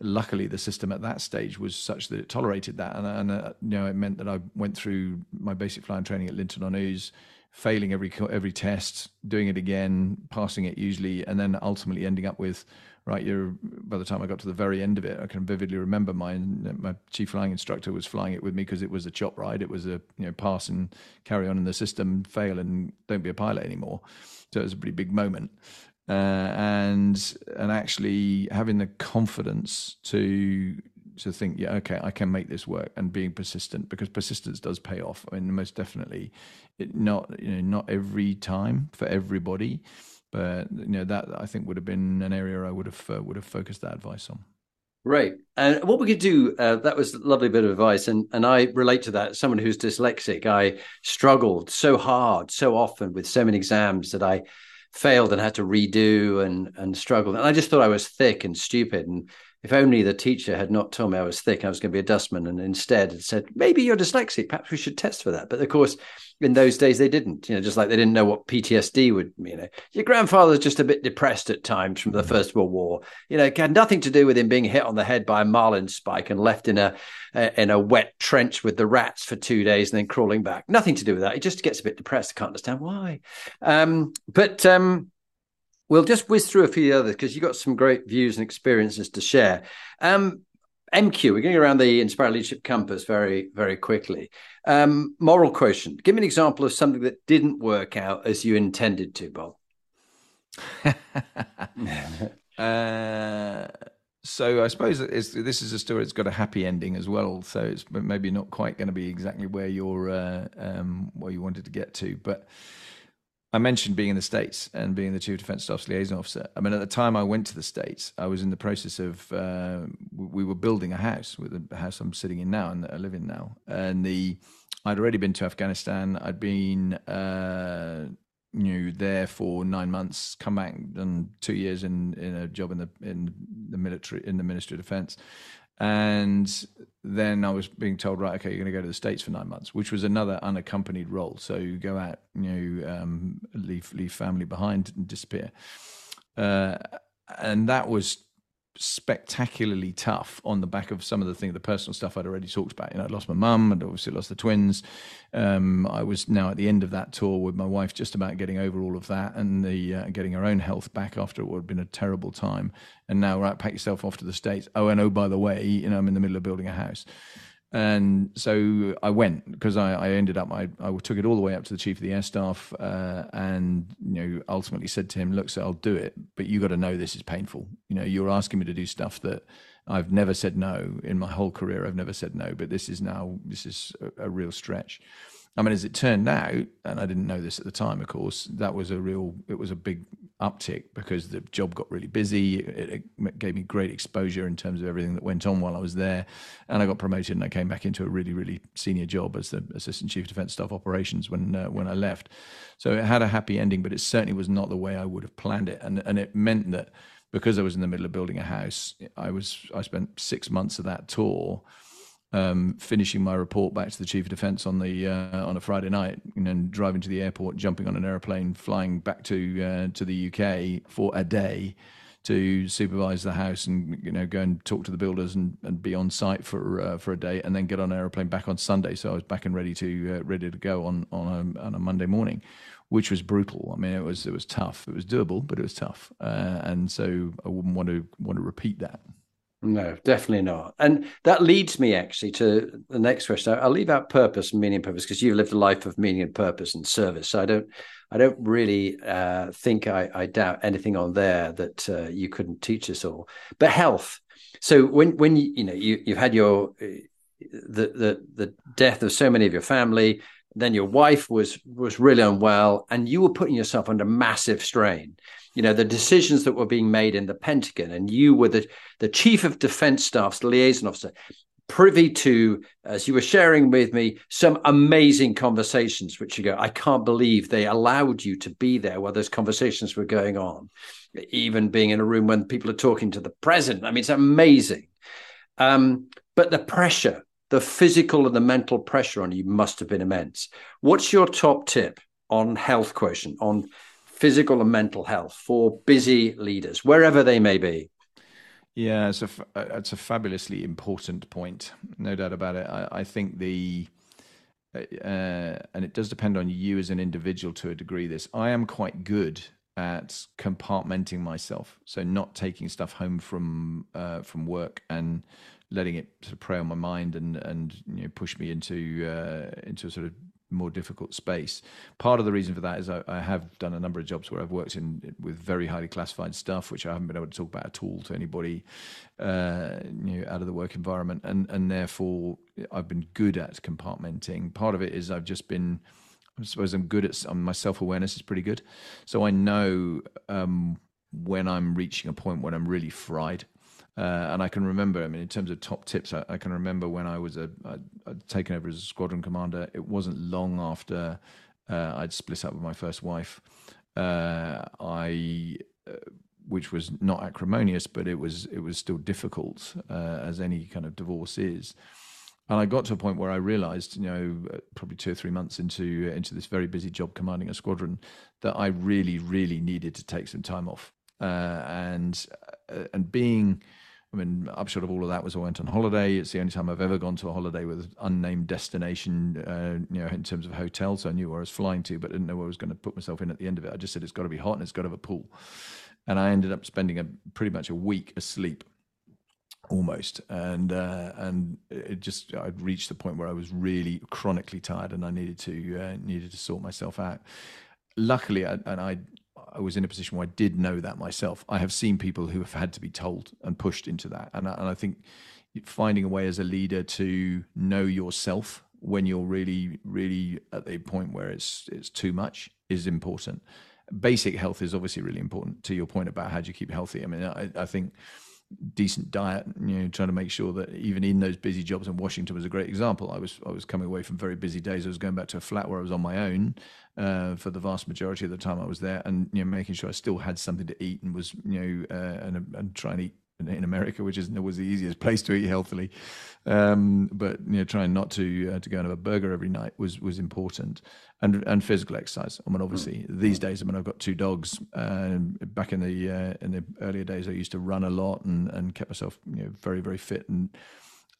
luckily the system at that stage was such that it tolerated that, and, and uh, you know it meant that I went through my basic flying training at Linton on Ouse failing every every test, doing it again, passing it usually, and then ultimately ending up with right. You're by the time I got to the very end of it, I can vividly remember my my chief flying instructor was flying it with me because it was a chop ride. It was a you know pass and carry on in the system, fail and don't be a pilot anymore. So it was a pretty big moment. Uh, and and actually having the confidence to to think, yeah, okay, I can make this work, and being persistent because persistence does pay off. I mean, most definitely, it not you know not every time for everybody, but you know that I think would have been an area I would have uh, would have focused that advice on. Right. And what we could do, uh, that was a lovely bit of advice. And, and I relate to that. Someone who's dyslexic, I struggled so hard, so often with so many exams that I failed and had to redo and, and struggled. And I just thought I was thick and stupid. And if only the teacher had not told me I was thick, I was going to be a dustman, and instead said, maybe you're dyslexic, perhaps we should test for that. But of course, in those days, they didn't, you know, just like they didn't know what PTSD would, you know, your grandfather's just a bit depressed at times from the mm. First World War. You know, it had nothing to do with him being hit on the head by a marlin spike and left in a, in a wet trench with the rats for two days and then crawling back. Nothing to do with that. He just gets a bit depressed. I can't understand why. Um, but, um, We'll just whiz through a few others because you've got some great views and experiences to share. Um, MQ, we're going around the Inspire Leadership Compass very, very quickly. Um, moral quotient. Give me an example of something that didn't work out as you intended to, Bob. uh, so I suppose this is a story that's got a happy ending as well. So it's maybe not quite going to be exactly where you're uh, um, where you wanted to get to, but I mentioned being in the States and being the Chief Defence Staff's liaison officer. I mean, at the time I went to the States, I was in the process of, uh, we were building a house with the house I'm sitting in now and that I live in now. And the, I'd already been to Afghanistan. I'd been, uh, you know, there for nine months, come back and two years in, in a job in the, in the military, in the Ministry of Defence and then I was being told, right, okay, you're going to go to the States for nine months, which was another unaccompanied role. So you go out, you know, um, leave leave family behind and disappear, uh, and that was spectacularly tough on the back of some of the things, the personal stuff I'd already talked about. You know, I lost my mum and obviously lost the twins. Um, I was now at the end of that tour with my wife, just about getting over all of that and the uh, getting her own health back after what had been a terrible time. And now, right, pack yourself off to the states. Oh, and oh, by the way, you know, I'm in the middle of building a house. And so I went because I, I, ended up, I, I took it all the way up to the chief of the air staff uh, and, you know, ultimately said to him, look, so I'll do it, but you got to know this is painful. You know, you're asking me to do stuff that I've never said no in my whole career. I've never said no, but this is now, this is a, a real stretch. I mean, as it turned out, and I didn't know this at the time, of course, that was a real, it was a big uptick because the job got really busy. It, it, gave me great exposure in terms of everything that went on while I was there. And I got promoted and I came back into a really, really senior job as the Assistant Chief of Defence Staff Operations when, uh, when I left. So it had a happy ending, but it certainly was not the way I would have planned it. And, and it meant that because I was in the middle of building a house, I was, I spent six months of that tour um, finishing my report back to the chief of defence on the uh, on a Friday night, and then driving to the airport, jumping on an aeroplane, flying back to uh, to the UK for a day to supervise the house and you know go and talk to the builders and, and be on site for uh, for a day, and then get on an aeroplane back on Sunday. So I was back and ready to uh, ready to go on on a, on a Monday morning which was brutal. I mean, it was it was tough. It was doable, but it was tough, uh, and so I wouldn't want to want to repeat that. No, definitely not. And that leads me actually to the next question. I'll leave out purpose and meaning and purpose because you've lived a life of meaning and purpose and service. So I don't, I don't really uh, think I, I, doubt anything on there that uh, you couldn't teach us all. But health. So when when you you know you you've had your uh, the the the death of so many of your family, then your wife was was really unwell, and you were putting yourself under massive strain you know the decisions that were being made in the Pentagon, and you were the the chief of defense staff's liaison officer. privy to, as you were sharing with me, some amazing conversations, which you go, I can't believe they allowed you to be there while those conversations were going on, even being in a room when people are talking to the president. I mean, it's amazing. Um, but the pressure, the physical and the mental pressure on you must have been immense. What's your top tip on health quotient, on physical and mental health for busy leaders, wherever they may be? Yeah, it's a uh, it's a fabulously important point, no doubt about it. I, I think the uh, uh, and it does depend on you as an individual to a degree. This I am quite good at compartmenting myself, so not taking stuff home from uh, from work and letting it sort of prey on my mind and and you know, push me into uh, into a sort of more difficult space. Part of the reason for that is I, I, have done a number of jobs where I've worked in with very highly classified stuff, which I haven't been able to talk about at all to anybody uh, you know, out of the work environment, and and therefore I've been good at compartmenting. Part of it is I've just been. I suppose I'm good at um, my self awareness is pretty good, so I know um, when I'm reaching a point when I'm really fried uh, and I can remember, I mean, in terms of top tips, I, I can remember when I was a, I'd, I'd taken over as a squadron commander. It wasn't long after uh, I'd split up with my first wife. Uh, I, uh, which was not acrimonious, but it was it was still difficult, uh, as any kind of divorce is. And I got to a point where I realized, you know, uh, probably two or three months into into this very busy job commanding a squadron, that I really, really needed to take some time off. and and being I mean, upshot of all of that was I went on holiday. It's the only time I've ever gone to a holiday with unnamed destination, uh, you know, in terms of hotels. So I knew where I was flying to, but didn't know where I was going to put myself in at the end of it. I just said it's got to be hot and it's got to have a pool. And I ended up spending a pretty much a week asleep, almost. And uh, and it just I'd reached the point where I was really chronically tired and I needed to uh, needed to sort myself out. Luckily, I, and I I was in a position where I did know that myself. I have seen people who have had to be told and pushed into that, and I, and I think finding a way as a leader to know yourself when you're really, really at the point where it's it's too much is important. Basic health is obviously really important. To your point about how do you keep healthy, I mean, I, I think decent diet you know trying to make sure that even in those busy jobs in washington was a great example i was i was coming away from very busy days i was going back to a flat where i was on my own uh, for the vast majority of the time i was there and you know making sure i still had something to eat and was you know uh, and, and trying to eat in America, which isn't always the easiest place to eat healthily. Um, but you know, trying not to uh, to go and have a burger every night was was important, and and physical exercise. I mean, obviously mm. these days, I mean, I've got two dogs. Uh, back in the uh, in the earlier days, I used to run a lot and and kept myself you know very very fit and.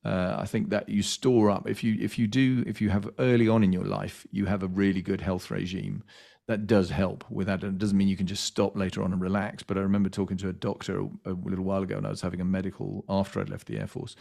Uh, I think that you store up if you if you do if you have early on in your life you have a really good health regime that does help with that. It doesn't mean you can just stop later on and relax. But I remember talking to a doctor a, a little while ago, and I was having a medical after I'd left the Air Force,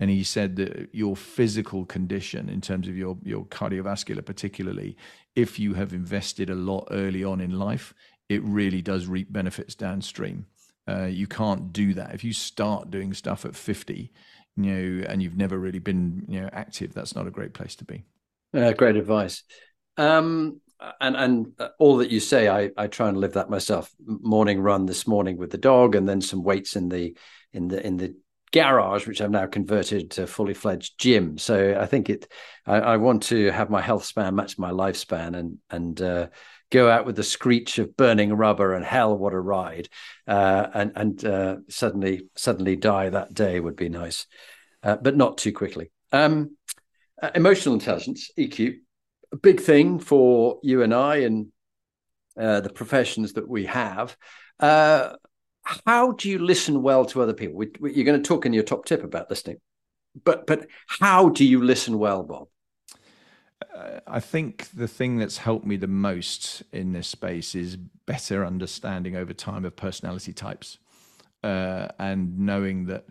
and he said that your physical condition, in terms of your your cardiovascular, particularly, if you have invested a lot early on in life, it really does reap benefits downstream. Uh, you can't do that if you start doing stuff at 50 you know and you've never really been you know active that's not a great place to be uh, great advice um, and and uh, all that you say, I I try and live that myself. Morning run this morning with the dog, and then some weights in the in the in the garage, which I've now converted to fully fledged gym. So I think it. I, I, want to have my health span match my lifespan, and and uh, go out with the screech of burning rubber and hell, what a ride, uh, and and uh, suddenly suddenly die that day would be nice, uh, but not too quickly. Um, uh, emotional intelligence, EQ a big thing for you and I and uh, the professions that we have. How do you listen well to other people? We, we, you're going to talk in your top tip about listening, but but how do you listen well, Bob? Uh, I think the thing that's helped me the most in this space is better understanding over time of personality types, uh, and knowing that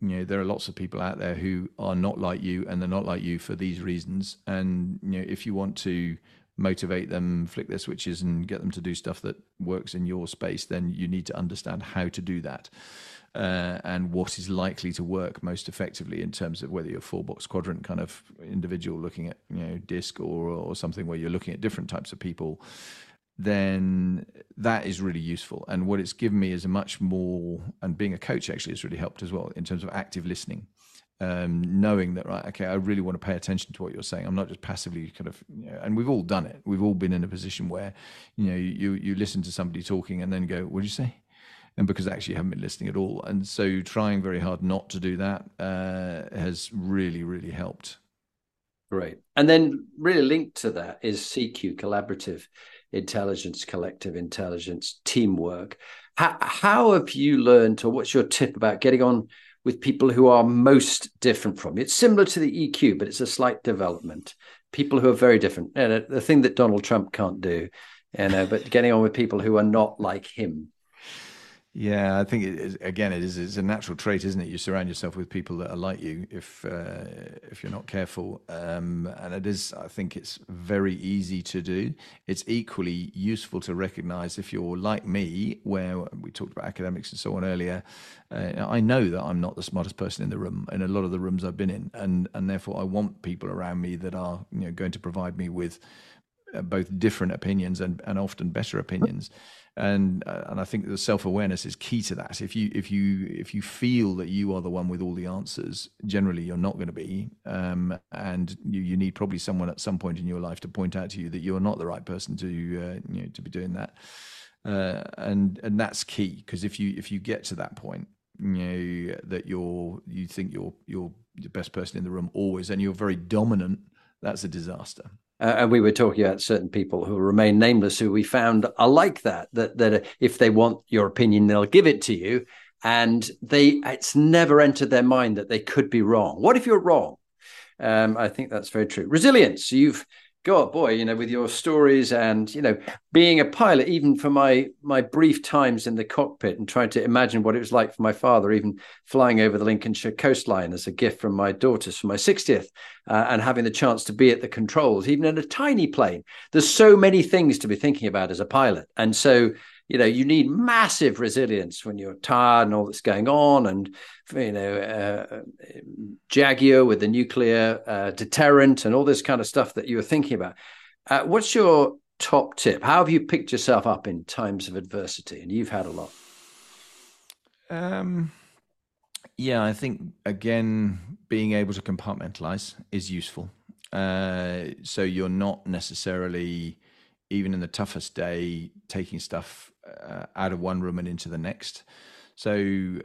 you know there are lots of people out there who are not like you and they're not like you for these reasons and you know if you want to motivate them flick their switches and get them to do stuff that works in your space then you need to understand how to do that uh, and what is likely to work most effectively in terms of whether you're four box quadrant kind of individual looking at you know DISC or or something where you're looking at different types of people then that is really useful. And what it's given me is a much more, and being a coach actually has really helped as well in terms of active listening. Um, knowing that right okay i really want to pay attention to what you're saying. I'm not just passively kind of you know, and we've all done it. We've all been in a position where you know you you listen to somebody talking and then go what did you say? And because actually you haven't been listening at all. And so trying very hard not to do that uh, has really really helped. Great. And then really linked to that is cq collaborative intelligence collective intelligence teamwork. How, how have you learned or what's your tip about getting on with people who are most different from you. It's similar to the EQ, but it's a slight development. People who are very different. And uh, the thing that Donald Trump can't do, you know, but getting on with people who are not like him. Yeah, I think it is, again, it is it's a natural trait, isn't it? You surround yourself with people that are like you if uh, if you're not careful, um, and it is. I think it's very easy to do. It's equally useful to recognise if you're like me, where we talked about academics and so on earlier. Uh, I know that I'm not the smartest person in the room in a lot of the rooms I've been in, and and therefore I want people around me that are you know going to provide me with uh, both different opinions and and often better opinions and uh, and I think the self awareness is key to that. If you if you if you feel that you are the one with all the answers, generally you're not going to be, um, and you you need probably someone at some point in your life to point out to you that you're not the right person to uh, you know to be doing that, uh, and and that's key because if you if you get to that point, you know that you're you think you're you're the best person in the room always, and you're very dominant, that's a disaster. Uh, and we were talking about certain people who remain nameless who we found are like that that that if they want your opinion they'll give it to you. And they it's never entered their mind that they could be wrong. What if you're wrong? Um, i think that's very true. Resilience. You've God, boy, you know, with your stories and you know, being a pilot, even for my my brief times in the cockpit and trying to imagine what it was like for my father, even flying over the Lincolnshire coastline as a gift from my daughters for my 60th, uh, and having the chance to be at the controls, even in a tiny plane. There's so many things to be thinking about as a pilot, and so you know you need massive resilience when you're tired and all that's going on and you know uh, jaguar with the nuclear uh, deterrent and all this kind of stuff that you were thinking about. Uh, what's your top tip? How have you picked yourself up in times of adversity? And you've had a lot. Um yeah i think again being able to compartmentalize is useful. Uh, so you're not necessarily even in the toughest day taking stuff uh, out of one room and into the next. So,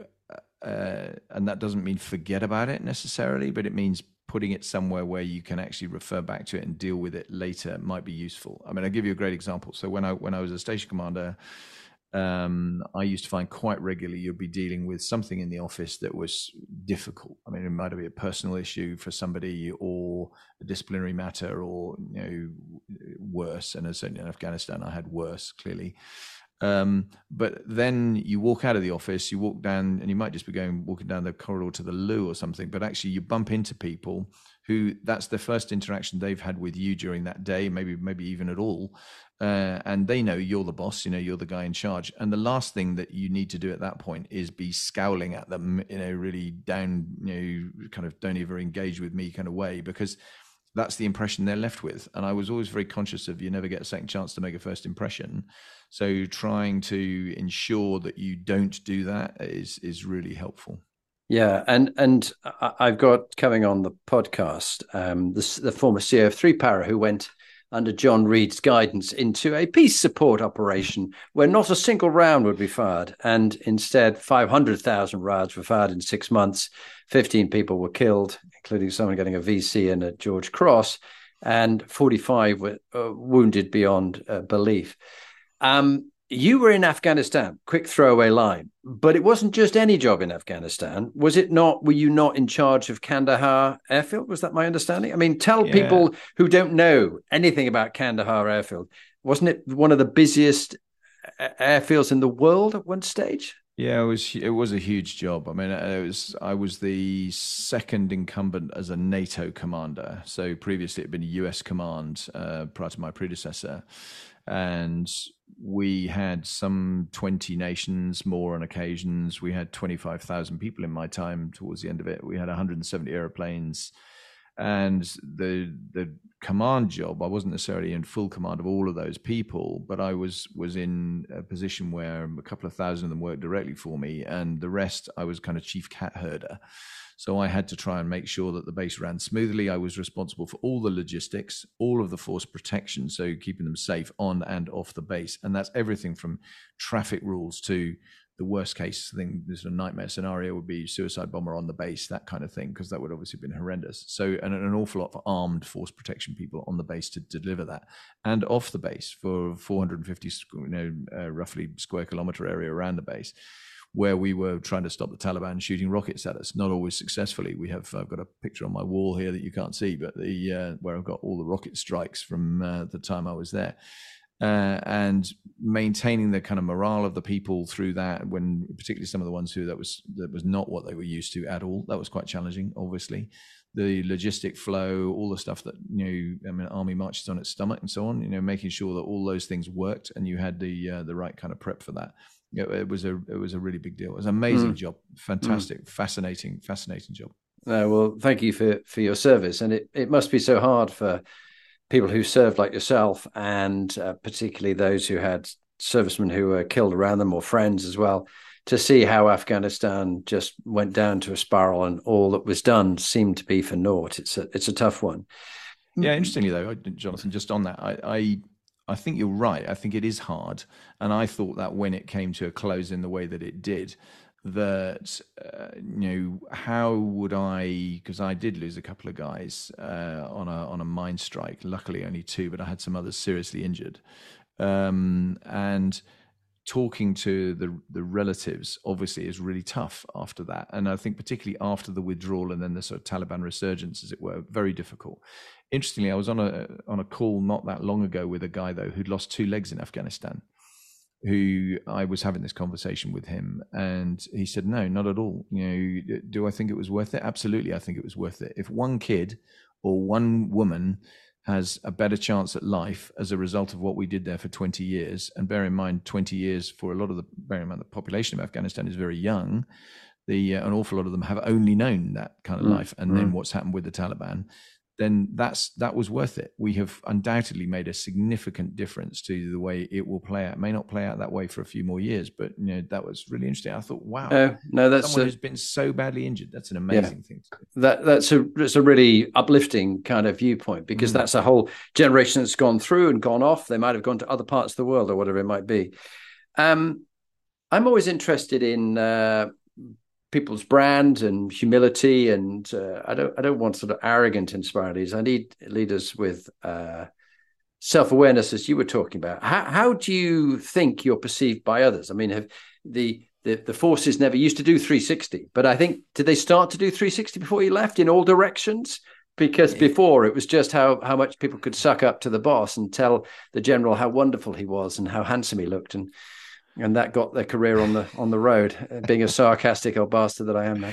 uh, and that doesn't mean forget about it necessarily, but it means putting it somewhere where you can actually refer back to it and deal with it later might be useful. I mean, I'll give you a great example. So when I when I was a station commander, um, I used to find quite regularly you'd be dealing with something in the office that was difficult. I mean, it might be a personal issue for somebody or a disciplinary matter or, you know, worse. And certainly in Afghanistan, I had worse, clearly. Um, but then you walk out of the office, you walk down, and you might just be going walking down the corridor to the loo or something. But actually, you bump into people who that's the first interaction they've had with you during that day, maybe maybe even at all, uh, and they know you're the boss. You know, you're the guy in charge. And the last thing that you need to do at that point is be scowling at them in a really down, you know, kind of don't ever engage with me kind of way because that's the impression they're left with. And I was always very conscious of you never get a second chance to make a first impression. So trying to ensure that you don't do that is is really helpful. Yeah, and and I've got coming on the podcast um, the, former CEO of Three Para who went under John Reid's guidance into a peace support operation where not a single round would be fired, and instead 500,000 rounds were fired in six months. 15 people were killed, including someone getting a VC and a George Cross, and 45 were uh, wounded beyond uh, belief. Um, you were in Afghanistan, quick throwaway line, but it wasn't just any job in Afghanistan. Was it not? Were you not in charge of Kandahar airfield? Was that my understanding? I mean, tell yeah. people who don't know anything about Kandahar airfield, wasn't it one of the busiest airfields in the world at one stage? Yeah, it was it was a huge job. I mean, it was I was the second incumbent as a NATO commander. So previously, it had been a US command uh, prior to my predecessor, and we had some 20 nations more on occasions. We had 25,000 people in my time towards the end of it. We had 170 airplanes. And the the command job, I wasn't necessarily in full command of all of those people, but I was was in a position where a couple of thousand of them worked directly for me, and the rest I was kind of chief cat herder. So I had to try and make sure that the base ran smoothly. I was responsible for all the logistics, all of the force protection, so keeping them safe on and off the base, and that's everything from traffic rules to the worst case thing, this sort of nightmare scenario would be suicide bomber on the base, that kind of thing, because that would obviously have been horrendous. So, and an awful lot of armed force protection people on the base to deliver that, and off the base for 450, you know, uh, roughly square kilometer area around the base, where we were trying to stop the Taliban shooting rockets at us, not always successfully. We have I've got a picture on my wall here that you can't see, but the uh, where I've got all the rocket strikes from uh, the time I was there uh, and maintaining the kind of morale of the people through that when particularly some of the ones who that was that was not what they were used to at all. That was quite challenging obviously. The logistic flow all the stuff that you know i mean army marches on its stomach and so on you know making sure that all those things worked and you had the uh, the right kind of prep for that. It, it, was a it was a really big deal. It was an amazing mm. job. Fantastic mm. fascinating fascinating job. Uh, well thank you for for your service. And it, it must be so hard for people who served like yourself, and uh, particularly those who had servicemen who were killed around them or friends as well, to see how Afghanistan just went down to a spiral and all that was done seemed to be for naught. It's a it's a tough one. Yeah, interestingly though, Jonathan, just on that, I, I I think you're right. I think it is hard, and I thought that when it came to a close in the way that it did, that uh, you know how would I because I did lose a couple of guys uh, on a on a mine strike. Luckily, only two, but I had some others seriously injured. Um, and talking to the the relatives obviously is really tough after that, and I think particularly after the withdrawal and then the sort of Taliban resurgence, as it were, very difficult. Interestingly, I was on a on a call not that long ago with a guy though who'd lost two legs in Afghanistan who I was having this conversation with him, and he said, "No, not at all. You know, do I think it was worth it? Absolutely, I think it was worth it. If one kid or one woman has a better chance at life as a result of what we did there for 20 years, and bear in mind, 20 years for a lot of the bear in mind the population of Afghanistan is very young. The uh, an awful lot of them have only known that kind of mm. life, and mm. then what's happened with the Taliban then that's that was worth it. We have undoubtedly made a significant difference to the way it will play out. It may not play out that way for a few more years, but you know that was really interesting. I thought, wow, uh, no, that's someone a, who's been so badly injured. That's an amazing yeah, thing. That that's a that's a really uplifting kind of viewpoint because mm. that's a whole generation that's gone through and gone off. They might have gone to other parts of the world or whatever it might be. Um, I'm always interested in uh, people's brand and humility and uh, I don't I don't want sort of arrogant inspired leaders. I need leaders with uh, self awareness, as you were talking about. How how do you think you're perceived by others? I mean, have the the, the forces never used to do 360, but I think did they start to do 360 before you left in all directions? Because yeah. before it was just how how much people could suck up to the boss and tell the general how wonderful he was and how handsome he looked and and that got their career on the on the road. Being a sarcastic old bastard that I am now.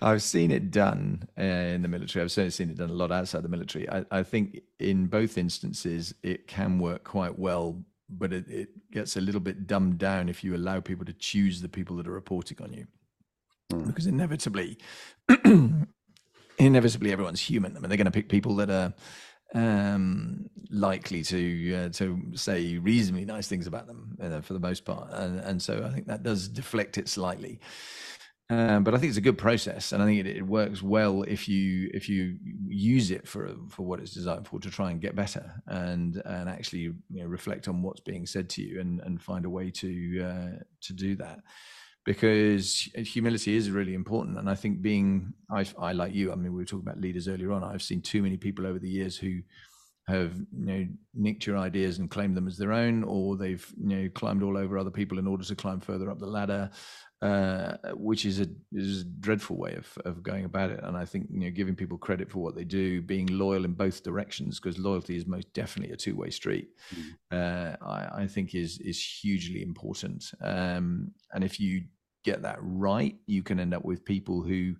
I've seen it done uh, in the military. I've certainly seen it done a lot outside the military. I, I think in both instances it can work quite well, but it, it, gets a little bit dumbed down if you allow people to choose the people that are reporting on you, mm. because inevitably, inevitably everyone's human. I mean, they're going to pick people that are um, likely to uh, to say reasonably nice things about them uh, for the most part, and, and so I think that does deflect it slightly. Um, but I think it's a good process, and I think it, it, works well if you if you use it for for what it's designed for to try and get better and and actually you know, reflect on what's being said to you and and find a way to uh, to do that because humility is really important. And I think being, I, I like you, I mean, we were talking about leaders earlier on. I've seen too many people over the years who have, you know, nicked your ideas and claimed them as their own, or they've, you know, climbed all over other people in order to climb further up the ladder. Uh, which is a is a dreadful way of of going about it. And I think you know giving people credit for what they do, being loyal in both directions, because loyalty is most definitely a two way street. Mm. Uh, I, I, think is is hugely important. Um, and if you get that right, you can end up with people who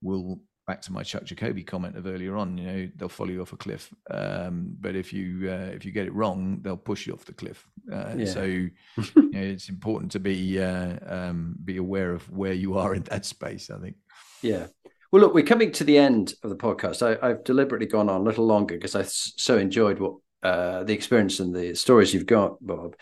will back to my Chuck Jacoby comment of earlier on, you know, they'll follow you off a cliff. Um, but if you uh, if you get it wrong, they'll push you off the cliff. Uh, yeah. So you know, it's important to be uh, um, be aware of where you are in that space. I think. Yeah. Well, look, we're coming to the end of the podcast. I, have deliberately gone on a little longer because I so enjoyed what uh, the experience and the stories you've got, Bob.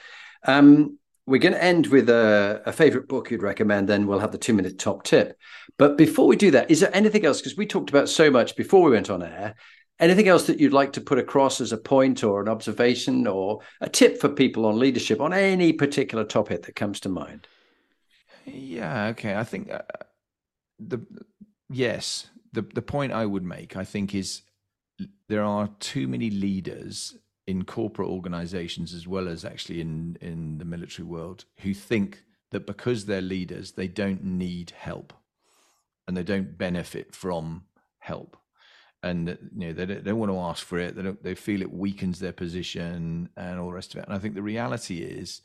Um, we're going to end with a, a, favorite book you'd recommend. Then we'll have the two minute top tip. But before we do that, is there anything else? Because we talked about so much before we went on air. Anything else that you'd like to put across as a point or an observation or a tip for people on leadership on any particular topic that comes to mind? Yeah. Okay. I think uh, the yes, the the point I would make, I think, is there are too many leaders in corporate organizations as well as actually in in the military world who think that because they're leaders they don't need help and they don't benefit from help. And you know they don't, they don't want to ask for it. They don't they feel it weakens their position and all the rest of it. And i think the reality is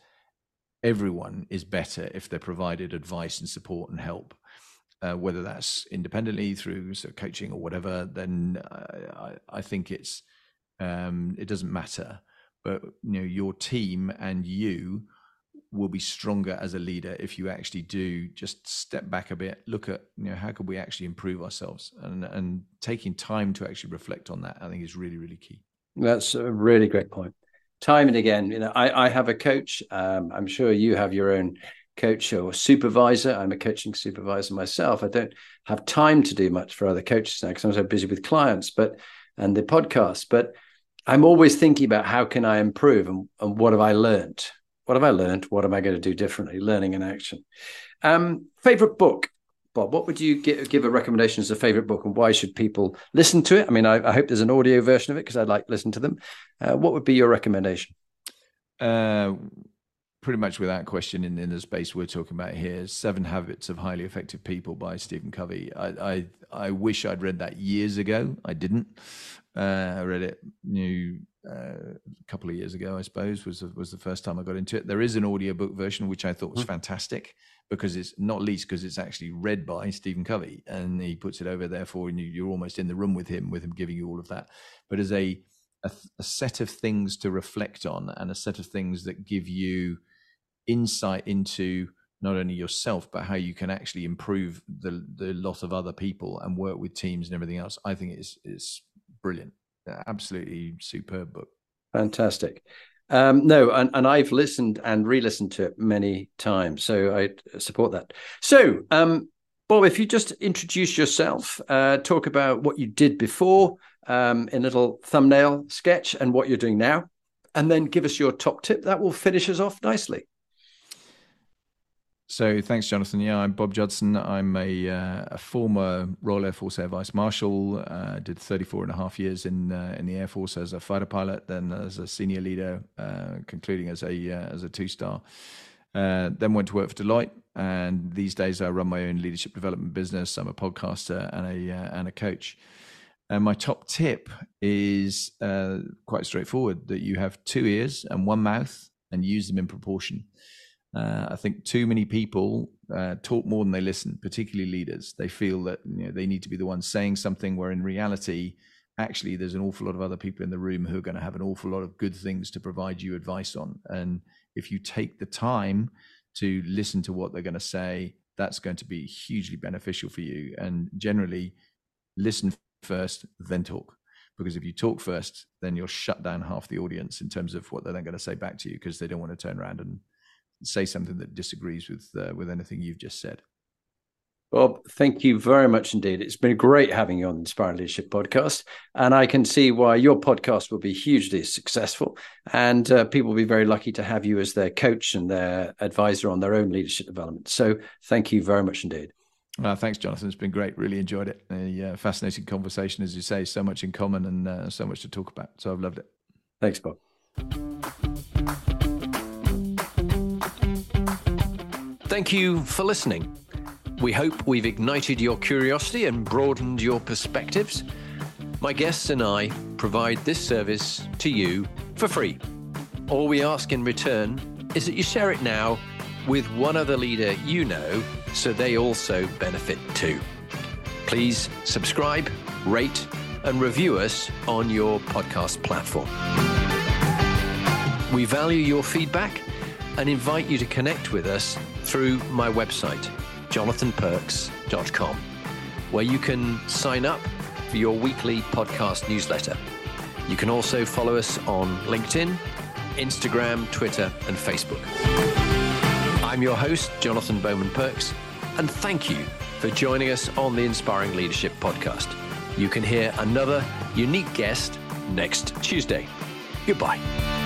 everyone is better if they're provided advice and support and help. Uh, whether that's independently through so coaching or whatever then I, I think it's um, it doesn't matter. But you know your team and you will be stronger as a leader if you actually do just step back a bit look at you know how can we actually improve ourselves? And and taking time to actually reflect on that i think is really really key. That's a really great point. Time and again you know i i have a coach um, i'm sure you have your own coach or supervisor. I'm a coaching supervisor myself. I don't have time to do much for other coaches now because i'm so busy with clients but and the podcast. But I'm always thinking about how can I improve and, and what have I learned? What have I learned? What am I going to do differently? Learning and action. Um, favorite book, Bob. What would you give, give a recommendation as a favorite book, and why should people listen to it? I mean, I, I hope there's an audio version of it because I'd like to listen to them. Uh, what would be your recommendation? Uh, pretty much without question in, in the space we're talking about here seven habits of highly effective people by stephen covey. I, I, I wish i'd read that years ago. I didn't. Uh, i read it new uh, a couple of years ago i suppose was was the first time i got into it. There is an audiobook version which i thought was mm-hmm. fantastic because it's not least because it's actually read by stephen covey and he puts it over there for you, you're almost in the room with him with him giving you all of that. But as a a, a set of things to reflect on and a set of things that give you insight into not only yourself but how you can actually improve the the lot of other people and work with teams and everything else. I think it's it's brilliant. Absolutely superb book. Fantastic. Um, no and, and i've listened and re-listened to it many times so i support that. So um, bob if you just introduce yourself uh, talk about what you did before um, in a little thumbnail sketch and what you're doing now and then give us your top tip. That will finish us off nicely so thanks, Jonathan. Yeah, I'm Bob Judson. I'm a, uh, a former Royal Air Force Air Vice Marshal. Uh, did 34 and a half years in uh, in the Air Force as a fighter pilot, then as a senior leader, uh, concluding as a uh, as a two star. Uh, then went to work for Deloitte, and these days I run my own leadership development business. I'm a podcaster and a and a coach. And my top tip is quite straightforward: that you have two ears and one mouth, and use them in proportion. Uh, I think too many people uh, talk more than they listen, particularly leaders. They feel that you know, they need to be the ones saying something, where in reality, actually, there's an awful lot of other people in the room who are going to have an awful lot of good things to provide you advice on. And if you take the time to listen to what they're going to say, that's going to be hugely beneficial for you. And generally, listen first, then talk. Because if you talk first, then you'll shut down half the audience in terms of what they're then going to say back to you because they don't want to turn around and say something that disagrees with uh, with anything you've just said. Bob, thank you very much indeed. It's been great having you on the Inspiring Leadership podcast. And I can see why your podcast will be hugely successful. And uh, people will be very lucky to have you as their coach and their advisor on their own leadership development. So thank you very much indeed. Uh, thanks, Jonathan. It's been great. Really enjoyed it. A uh, fascinating conversation, as you say, so much in common and uh, so much to talk about. So I've loved it. Thanks, Bob. Thank you for listening. We hope we've ignited your curiosity and broadened your perspectives. My guests and I provide this service to you for free. All we ask in return is that you share it now with one other leader you know so they also benefit too. Please subscribe, rate, and review us on your podcast platform. We value your feedback and invite you to connect with us through my website, jonathanperks.com. where you can sign up for your weekly podcast newsletter. You can also follow us on LinkedIn, Instagram, Twitter, and Facebook. I'm your host, Jonathan Bowman Perks, and thank you for joining us on the Inspiring Leadership Podcast. You can hear another unique guest next Tuesday. Goodbye.